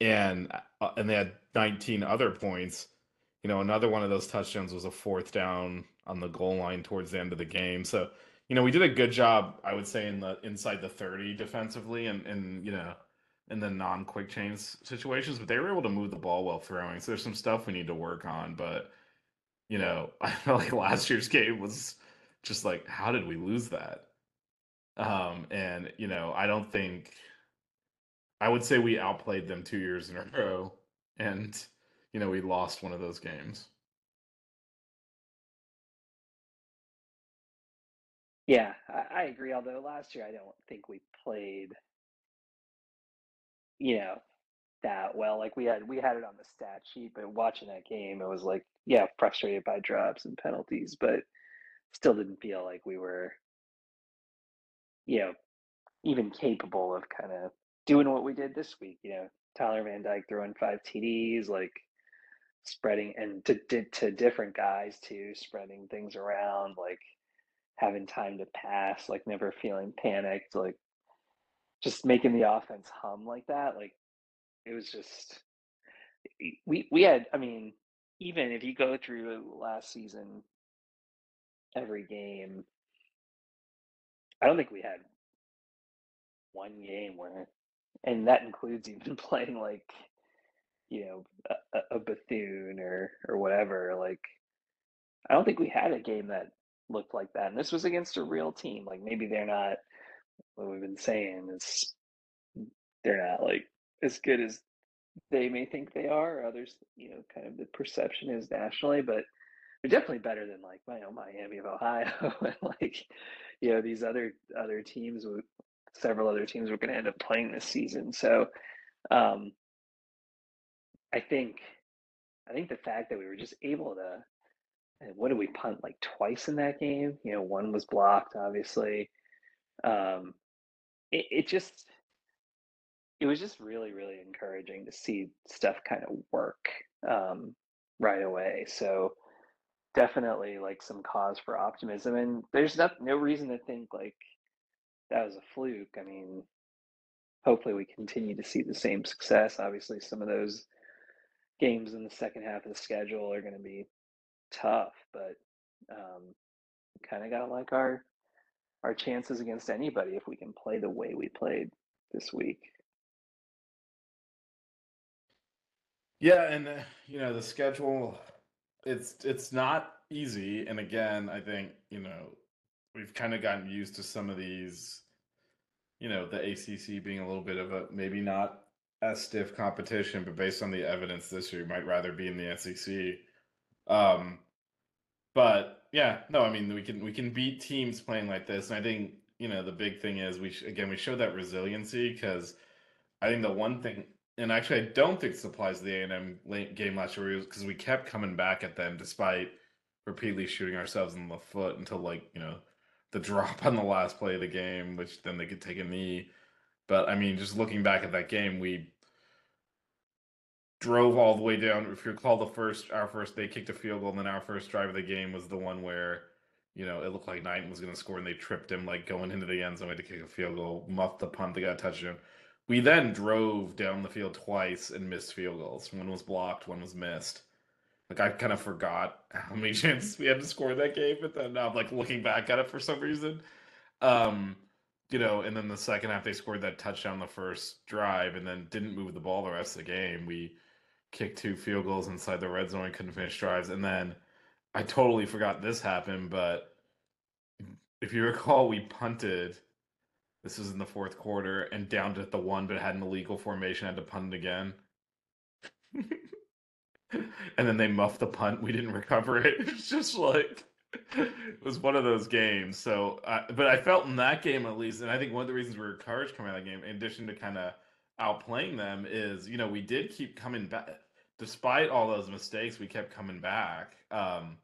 and uh, and they had 19 other points. You know another one of those touchdowns was a fourth down on the goal line towards the end of the game. So you know we did a good job i would say in the inside the 30 defensively and and you know in the non-quick change situations but they were able to move the ball while throwing. So there's some stuff we need to work on but you know <laughs> i felt like last year's game was just like how did we lose that um and you know i don't think I would say we outplayed them two years in a row, and you know we lost one of those games. yeah, I, I agree. Although last year I don't think we played, you know, that well. Like we had we had it on the stat sheet, but watching that game, it was like, yeah, frustrated by drops and penalties, but still didn't feel like we were, you know, even capable of kind of doing what we did this week. You know, Tyler Van Dyke throwing five TDs, like spreading and to, to to different guys too, spreading things around, like having time to pass, like never feeling panicked, like just making the offense hum like that. Like it was just we we had. I mean, even if you go through last season, every game, I don't think we had one game where, and that includes <laughs> even playing like you know a, a Bethune or or whatever. Like I don't think we had a game that looked like that. And this was against a real team. Like maybe they're not what we've been saying is they're not like as good as they may think they are. Others, you know, kind of the perception is nationally, but they're definitely better than like you know, Miami of Ohio <laughs> and like you know these other other teams. With, several other teams we're going to end up playing this season. So um, I think I think the fact that we were just able to and what did we punt like twice in that game? You know, one was blocked, obviously. Um, it, it just it was just really really encouraging to see stuff kind of work um, right away. So definitely like some cause for optimism, and there's not no reason to think like that was a fluke. I mean, hopefully we continue to see the same success. Obviously, some of those games in the second half of the schedule are going to be tough, but um, kind of got to like our our chances against anybody if we can play the way we played this week. Yeah, and uh, you know the schedule, it's it's not easy. And again, I think you know we've kind of gotten used to some of these, you know, the ACC being a little bit of a maybe not as stiff competition, but based on the evidence this year, might rather be in the SEC. Um, but yeah, no, I mean we can we can beat teams playing like this, and I think you know the big thing is we sh- again we showed that resiliency because I think the one thing, and actually I don't think this applies to the A and M game last year because we kept coming back at them despite repeatedly shooting ourselves in the foot until like you know the <laughs> drop on the last play of the game, which then they could take a knee. But I mean, just looking back at that game, we drove all the way down. If you recall, the first our first they kicked a field goal, and then our first drive of the game was the one where you know it looked like Knighton was going to score, and they tripped him like going into the end zone to kick a field goal, muffed the punt, they got a touchdown. We then drove down the field twice and missed field goals. One was blocked, one was missed. Like I kind of forgot how many <laughs> chances we had to score that game, but then now I'm like looking back at it for some reason. Um, you know, and then the second half they scored that touchdown the first drive and then didn't move the ball the rest of the game. We kicked two field goals inside the red zone, and couldn't finish drives, and then I totally forgot this happened, but if you recall, we punted. This was in the fourth quarter and downed at the one, but had an illegal formation, had to punt again. <laughs> and then they muffed the punt. We didn't <laughs> recover it. It's just like it was one of those games. So, uh, but I felt in that game at least, and I think one of the reasons we were encouraged coming out of that game, in addition to kind of outplaying them, is you know we did keep coming back despite all those mistakes. We kept coming back. Um,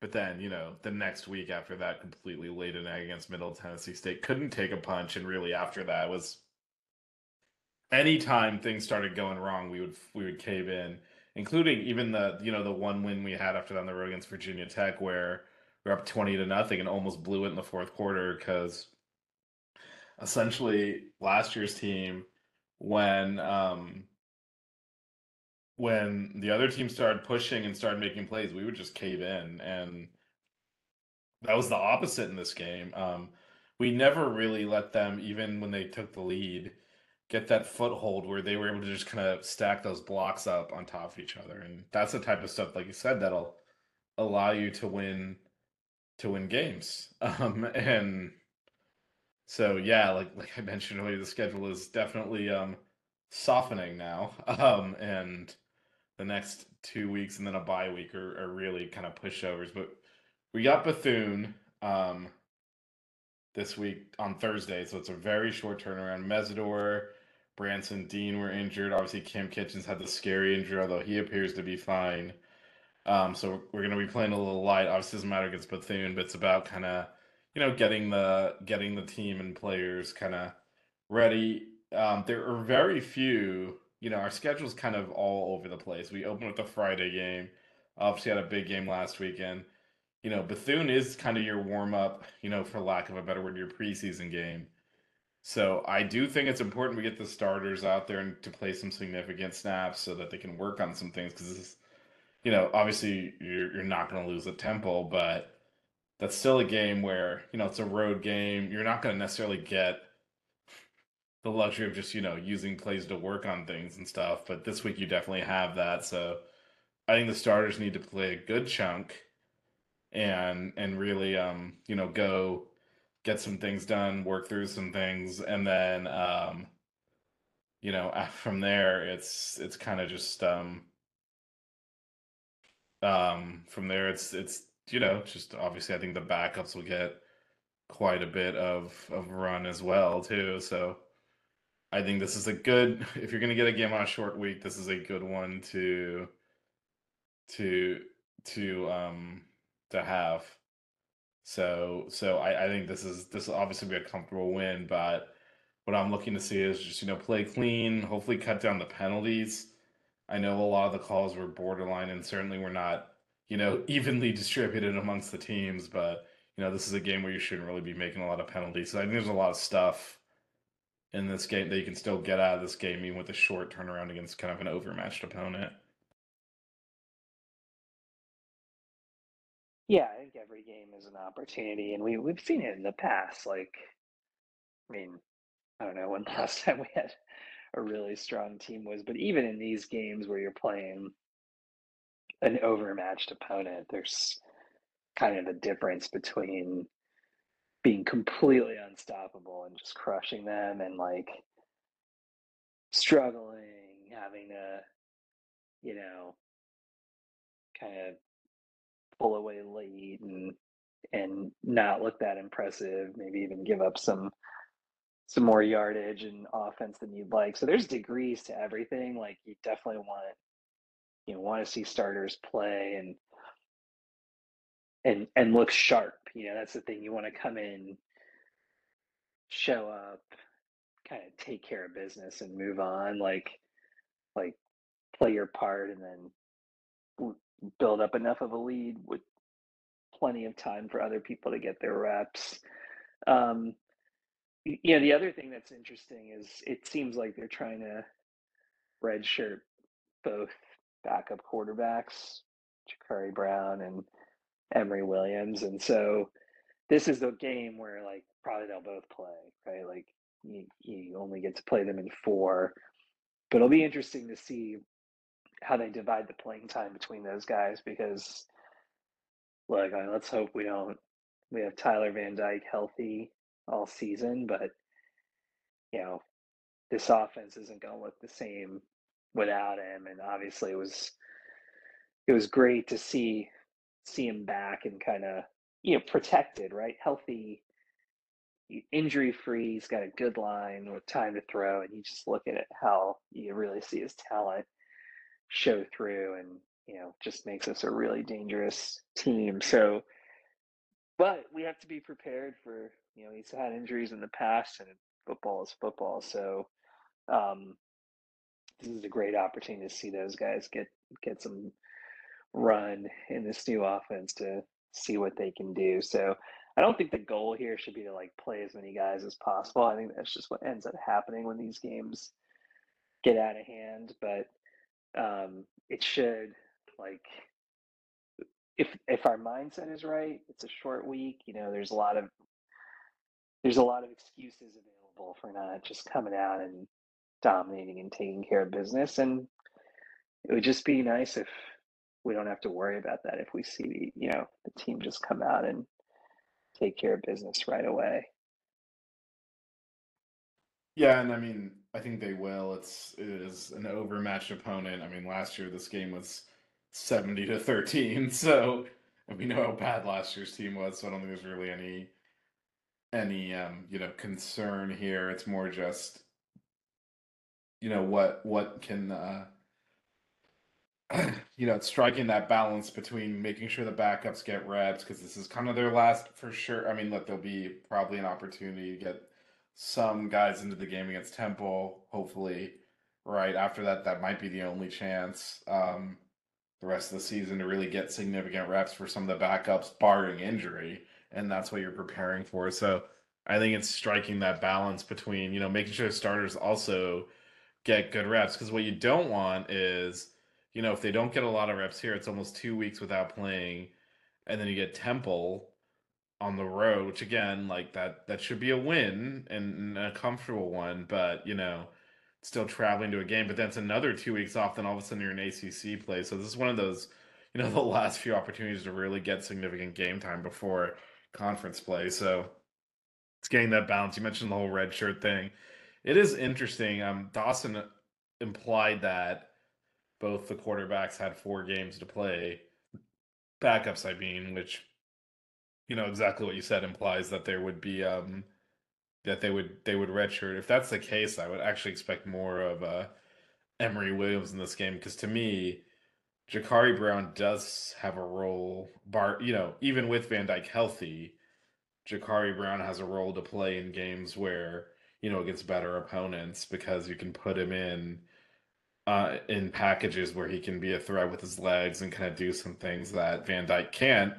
but then you know the next week after that, completely laid an egg against Middle Tennessee State. Couldn't take a punch, and really after that was anytime things started going wrong, we would we would cave in including even the you know the one win we had after that on the road against Virginia Tech, where we are up twenty to nothing and almost blew it in the fourth quarter because essentially last year's team when um when the other team started pushing and started making plays, we would just cave in and that was the opposite in this game. Um, we never really let them, even when they took the lead, get that foothold where they were able to just kind of stack those blocks up on top of each other and that's the type of stuff like you said that'll allow you to win to win games <laughs> um and so yeah like like i mentioned earlier the schedule is definitely um softening now <laughs> um and the next two weeks and then a bye week are, are really kind of pushovers but we got bethune um this week on Thursday, so it's a very short turnaround. Mesidor Branson Deen were injured. Obviously, Kam Kinchens had the scary injury, although he appears to be fine. Um, so we're going to be playing a little light. Obviously, doesn't matter against Bethune, but it's about kind of you know getting the getting the team and players kind of ready. Um, there are very few. You know, our schedule's kind of all over the place. We open with the Friday game. Obviously, had a big game last weekend. You know, Bethune is kind of your warm up. You know, for lack of a better word, your preseason game. So I do think it's important we get the starters out there and to play some significant snaps so that they can work on some things because this you know obviously you're you're not going to lose at Temple, but that's still a game where you know it's a road game. You're not going to necessarily get the luxury of just you know using plays to work on things and stuff. But this week you definitely have that. So I think the starters need to play a good chunk and and really um you know go get some things done, work through some things, and then um, you know <laughs> from there it's it's kind of just um, um, from there it's it's you know just obviously I think the backups will get quite a bit of of run as well too. So I think this is a good <laughs> if you're going to get a game on a short week, this is a good one to to to um to have. So so I, I think this is this will obviously be a comfortable win, but what I'm looking to see is just you know play clean, hopefully cut down the penalties. I know a lot of the calls were borderline, and certainly we're not you know <laughs> evenly distributed amongst the teams. But you know this is a game where you shouldn't really be making a lot of penalties. So I think there's a lot of stuff in this game that you can still get out of this game, even with a short turnaround against kind of an overmatched opponent. Yeah, I think every game is an opportunity, and we we've seen it in the past. Like, I mean, I don't know when <laughs> last time we had a really strong team was, but even in these games where you're playing an overmatched opponent, there's kind of a difference between being completely unstoppable and just crushing them and like struggling, having to, you know, kind of pull away late and and not look that impressive, maybe even give up some some more yardage and offense than you'd like. So there's degrees to everything. Like you definitely want you know want to see starters play and and and look sharp. You know, that's the thing. You want to come in, show up, kind of take care of business and move on. Like like play your part and then build up enough of a lead with plenty of time for other people to get their reps. Um, yeah, the other thing that's interesting is it seems like they're trying to redshirt both backup quarterbacks, Jacurri Brown and Emory Williams, and so this is the game where like probably they'll both play, right? Like you, you only get to play them in four, but it'll be interesting to see how they divide the playing time between those guys because look, I mean, let's hope we don't we have Tyler Van Dyke healthy all season, but you know, this offense isn't going to look the same without him. And obviously, it was it was great to see see him back and kind of you know protected, right, healthy, injury free. He's got a good line with time to throw, and you just look at it how you really see his talent show through, and you know just makes us a really dangerous team. So. But we have to be prepared for you know he's had injuries in the past, and football is football. So um, this is a great opportunity to see those guys get get some run in this new offense to see what they can do. So I don't think the goal here should be to like play as many guys as possible. I think that's just what ends up happening when these games get out of hand. But um, it should like if if our mindset is right, it's a short week. You know, there's a lot of there's a lot of excuses available for not just coming out and dominating and taking care of business. And it would just be nice if we don't have to worry about that if we see you know the team just come out and take care of business right away. Yeah, and I mean, I think they will. It's it is an overmatched opponent. I mean, last year this game was seventy to thirteen, <laughs> so we know how bad last year's team was. So I don't think there's really any any um, you know concern here. It's more just you know what what can uh, you know striking that balance between making sure the backups get reps because this is kind of their last for sure. I mean, look, there'll be probably an opportunity to get some guys into the game against Temple. Hopefully, right after that, that might be the only chance. Um, the rest of the season to really get significant reps for some of the backups, barring injury and that's what you're preparing for. So I think it's striking that balance between, you know, making sure starters also get good reps because what you don't want is, you know, if they don't get a lot of reps here, it's almost two weeks without playing, and then you get Temple on the road, which again, like that, that should be a win and a comfortable one, but you know, still traveling to a game. But that's another two weeks off. Then all of a sudden you're an ACC play. So this is one of those, you know, <laughs> the last few opportunities to really get significant game time before conference play. So it's getting that balance. You mentioned the whole red shirt thing. It is interesting. Um, Dawson implied that both the quarterbacks had four games to play. Backups, I mean, which you know exactly what you said implies that there would be um that they would they would redshirt. If that's the case, I would actually expect more of uh Emory Williams in this game because to me, Jacurri Brown does have a role. Bar, you know, even with Van Dyke healthy, Jacurri Brown has a role to play in games where you know against better opponents because you can put him in uh, in packages where he can be a threat with his legs and kind of do some things that Van Dyke can't.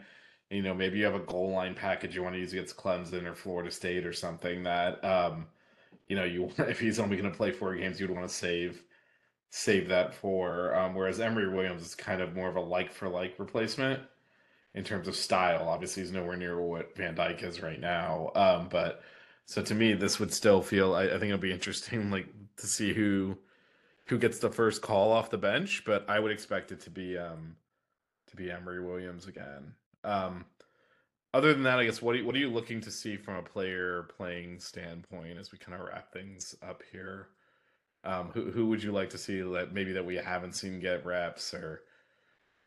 You know, maybe you have a goal line package you want to use against Clemson or Florida State or something that um, you know you <laughs> if he's only going to play four games, you'd want to save save that for. Um, whereas Emory Williams is kind of more of a like for like replacement in terms of style. Obviously, he's nowhere near what Van Dyke is right now. Um, but so to me, this would still feel. I, I, think it'll be interesting, like to see who who gets the first call off the bench. But I would expect it to be um, to be Emory Williams again. Um, other than that, I guess what you, what are you looking to see from a player playing standpoint as we kind of wrap things up here? Um, who who would you like to see that maybe that we haven't seen get reps or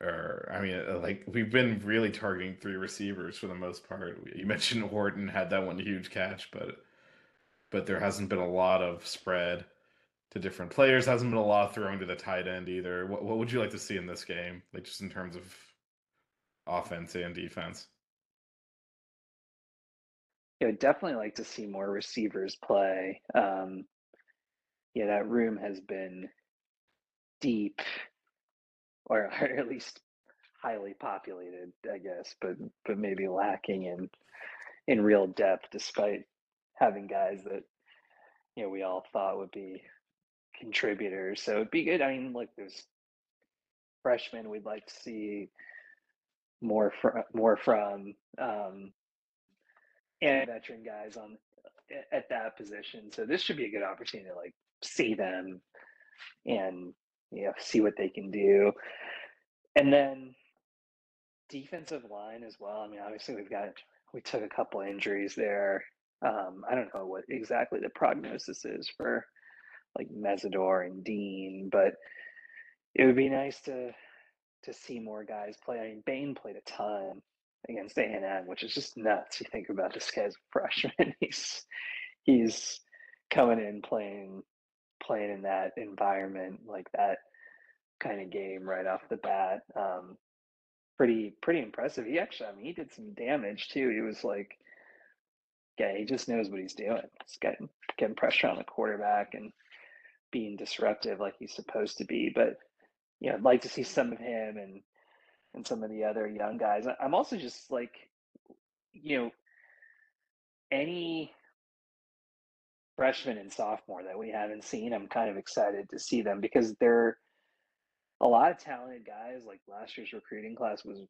or I mean uh, like we've been really targeting three receivers for the most part. You mentioned Horton had that one huge catch, but but there hasn't been a lot of spread to different players. Hasn't been a lot of throwing to the tight end either. What what would you like to see in this game, like just in terms of offense and defense. I would definitely like to see more receivers play. Um, yeah, that room has been deep, or, <laughs> or at least highly populated, I guess, but but maybe lacking in in real depth, despite having guys that you know we all thought would be contributors. So it'd be good. I mean, like there's freshmen we'd like to see more from more from. Um, and veteran guys on at that position. So this should be a good opportunity to like see them and you know see what they can do. And then defensive line as well. I mean, obviously we've got we took a couple injuries there. Um, I don't know what exactly the prognosis is for like Mesidor and Deen, but it would be nice to to see more guys play. I mean, Bain played a ton against A and M, which is just nuts. You think about this guy's <laughs> freshman; he's he's coming in playing playing in that environment like that kind of game right off the bat. Um, pretty pretty impressive. He actually, I mean, he did some damage too. He was like, yeah, he just knows what he's doing. He's getting getting pressure on the quarterback and being disruptive like he's supposed to be. But you know, I'd like to see some of him and and some of the other young guys. I'm also just like, you know, any freshman and sophomore that we haven't seen, I'm kind of excited to see them because they're a lot of talented guys. Like last year's recruiting class was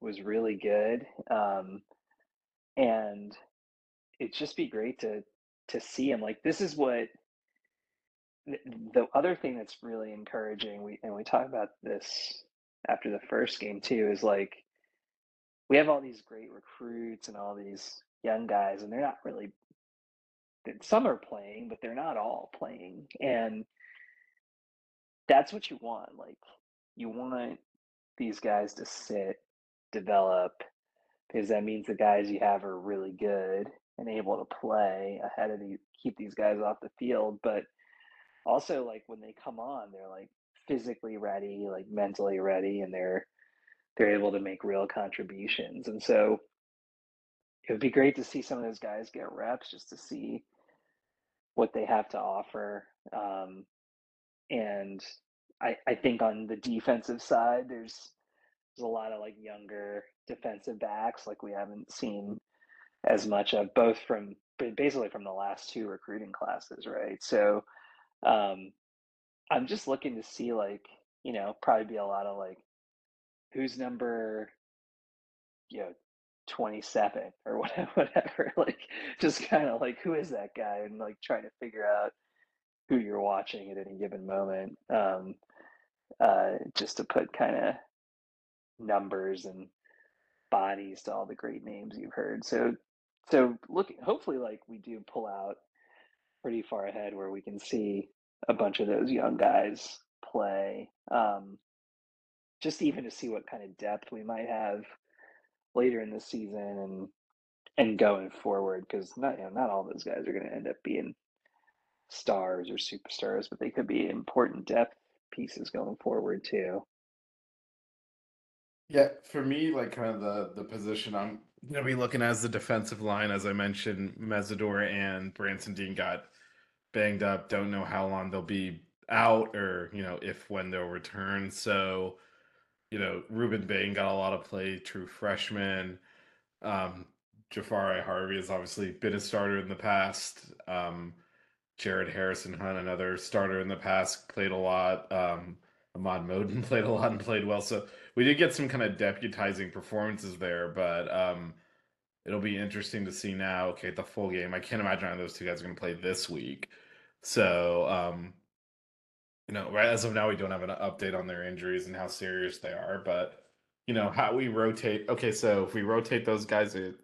was really good, um, and it'd just be great to to see them. Like this is what the other thing that's really encouraging. We and we talk about this after the first game too is like we have all these great recruits and all these young guys and they're not really some are playing but they're not all playing and that's what you want like you want these guys to sit develop because that means the guys you have are really good and able to play ahead of these keep these guys off the field but also like when they come on they're like physically ready, like mentally ready, and they're they're able to make real contributions. And so it would be great to see some of those guys get reps just to see what they have to offer. Um, and I, I think on the defensive side, there's there's a lot of like younger defensive backs like we haven't seen as much of both from basically from the last two recruiting classes, right? So um, I'm just looking to see like, you know, probably be a lot of like who's number you know 27 <laughs> or whatever whatever <laughs> like just kind of like who is that guy and like trying to figure out who you're watching at any given moment um uh just to put kind of numbers and bodies to all the great names you've heard. So so look hopefully like we do pull out pretty far ahead where we can see a bunch of those young guys play. Um, just even to see what kind of depth we might have later in the season and and going forward, because not you know, not all those guys are going to end up being stars or superstars, but they could be important depth pieces going forward too. Yeah, for me, like kind of the the position I'm gonna be looking as the defensive line, as I mentioned, Mesidor and Branson Deen got banged up. Don't know how long they'll be out or, you know, if when they'll return. So, you know, Rueben Bain got a lot of play, true freshman. Um, Jahfari Harvey has obviously been a starter in the past. Um, Jared Harrison Hunt, another starter in the past, played a lot. Um, Ahmad Moten <laughs> played a lot and played well. So we did get some kind of deputizing performances there, but um, it'll be interesting to see now. Okay, the full game. I can't imagine how those two guys are going to play this week. So, um, you know, right as of now, we don't have an update on their injuries and how serious they are. But you know, how we rotate. Okay, so if we rotate those guys, it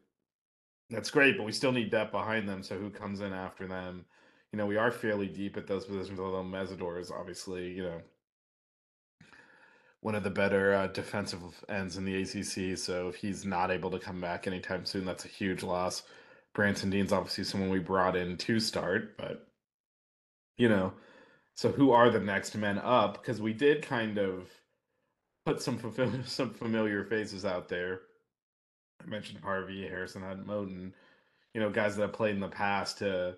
that's great, but we still need depth behind them. So who comes in after them? You know, we are fairly deep at those positions, although Mesidor is obviously, you know, one of the better uh, defensive ends in the ACC. So if he's not able to come back anytime soon, that's a huge loss. Branson Deen's obviously someone we brought in to start, but you know, so who are the next men up? Because we did kind of put some <laughs> some familiar faces out there. I mentioned Harvey, Harrison Hunt, Moten, you know, guys that have played in the past to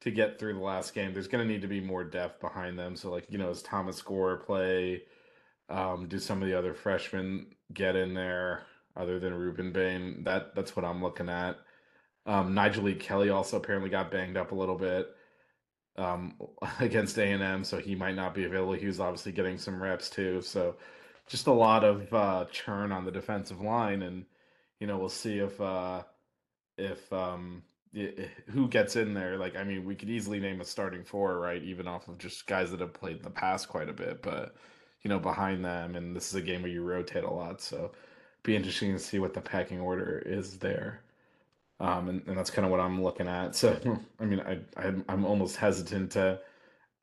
to get through the last game. There's going to need to be more depth behind them. So, like, you know, as Thomas Gore play? Um, do some of the other freshmen get in there other than Rueben Bain? That that's what I'm looking at. Um, Nyjalik Kelly also apparently got banged up a little bit um, <laughs> against A and M, so he might not be available. He was obviously getting some reps too. So just a lot of uh, churn on the defensive line, and you know we'll see if uh, if um, who gets in there. Like I mean, we could easily name a starting four, right? Even off of just guys that have played in the past quite a bit, but you know behind them, and this is a game where you rotate a lot, so be interesting to see what the packing order is there. Um, and, and that's kind of what I'm looking at. So, <laughs> I mean, I, I I'm almost hesitant to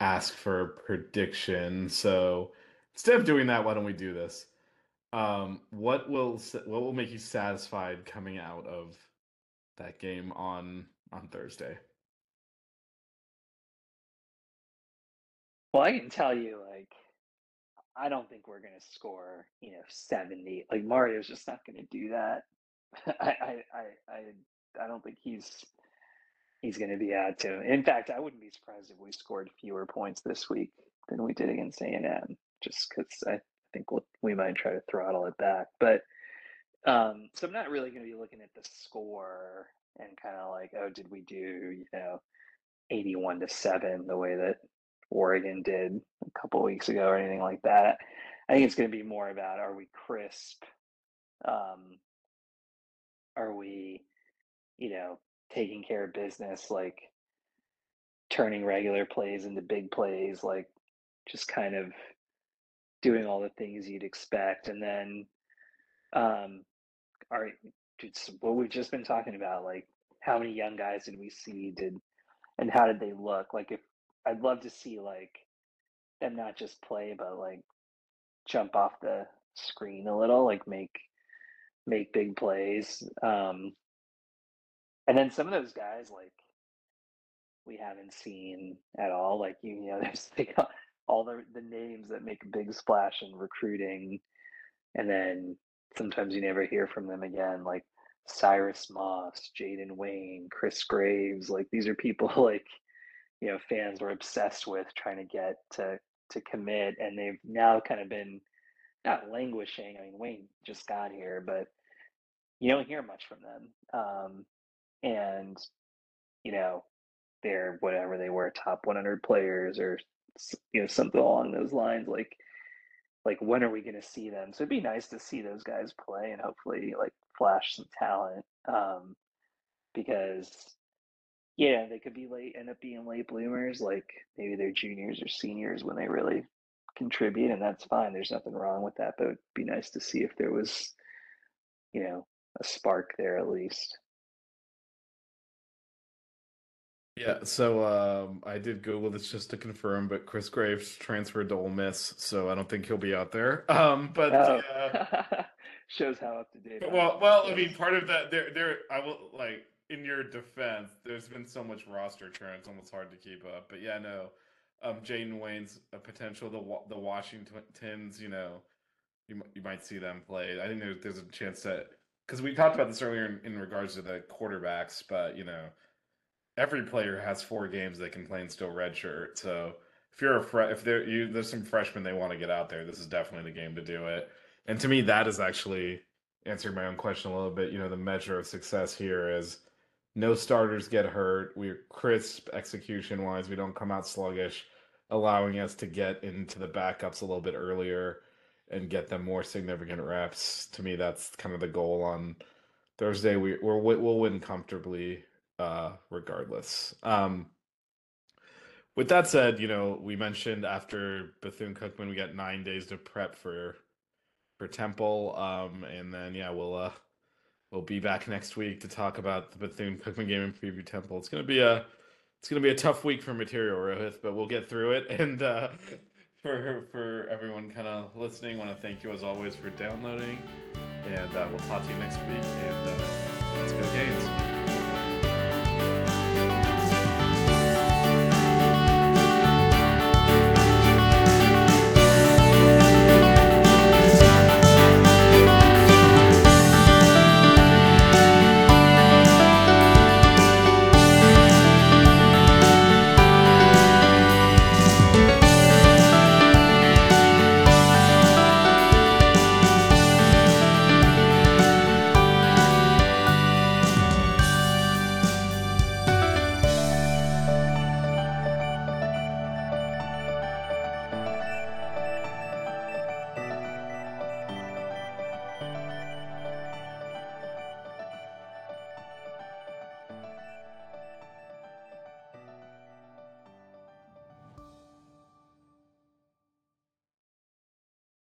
ask for a prediction. So, instead of doing that, why don't we do this? Um, what will what will make you satisfied coming out of that game on on Thursday? Well, I can tell you, like, I don't think we're to score, you know, 70. Like Mario's just not to do that. <laughs> I, I, I, I, don't think he's he's going to be out to. In fact, I wouldn't be surprised if we scored fewer points this week than we did against A and M, just because I think we'll, we might try to throttle it back. But um, so I'm not really going to be looking at the score and kind of like, oh, did we do you know 81 to seven the way that Oregon did a couple weeks ago or anything like that. I think it's going to be more about are we crisp? Um, are we, you know, taking care of business, like turning regular plays into big plays, like just kind of doing all the things you'd expect. And then, um, are what we've just been talking about, like how many young guys did we see? Did and how did they look? Like if I'd love to see like them not just play, but like jump off the screen a little, like make make big plays. Um, and then some of those guys like we haven't seen at all. Like you, know, <laughs> there's like all the the names that make a big splash in recruiting, and then sometimes you never hear from them again. Like Cyrus Moss, Jayden Wayne, Chris Graves. Like these are people <laughs> like you know fans were obsessed with trying to get to to commit, and they've now kind of been not languishing. I mean, Wayne just got here, but you don't hear much from them. Um, and you know, they're whatever they were, top 100 players or you know something along those lines. Like, like when are we going to see them? So it'd be nice to see those guys play and hopefully like flash some talent. Um, because yeah, they could be late, end up being late bloomers, like maybe they're juniors or seniors when they really contribute, and that's fine. There's nothing wrong with that, but it'd be nice to see if there was, you know, a spark there at least. Yeah, so um, I did Google this just to confirm, but Chris Graves transferred to Ole Miss, so I don't think he'll be out there. <laughs> Um, but oh. uh, <laughs> shows how up to date. Well, well, I mean, part of that there, there, I will like in your defense, there's been so much roster churn; it's almost hard to keep up. But yeah, no, um, Jayden Wayne's a potential. The the Washingtons, you know, you you might see them play. I think there's there's a chance that because we talked about this earlier in, in regards to the quarterbacks, but you know, every player has four games they can play and still redshirt. So if you're a fre- if there you there's some freshmen they want to get out there, this is definitely the game to do it. And to me, that is actually answering my own question a little bit. You know, the measure of success here is no starters get hurt. We're crisp execution wise. We don't come out sluggish, allowing us to get into the backups a little bit earlier and get them more significant reps. To me, that's kind of the goal on Thursday. We we're, we'll win comfortably, uh, regardless. Um, with that said, you know, we mentioned after Bethune Cookman, we got nine days to prep for for Temple, um, and then yeah, we'll uh, we'll be back next week to talk about the Bethune Cookman game and preview Temple. It's gonna be a it's gonna be a tough week for material, Rohith, but we'll get through it. <laughs> And uh, for for everyone kind of listening, want to thank you as always for downloading, and uh, we'll talk to you next week. And uh, let's go Canes.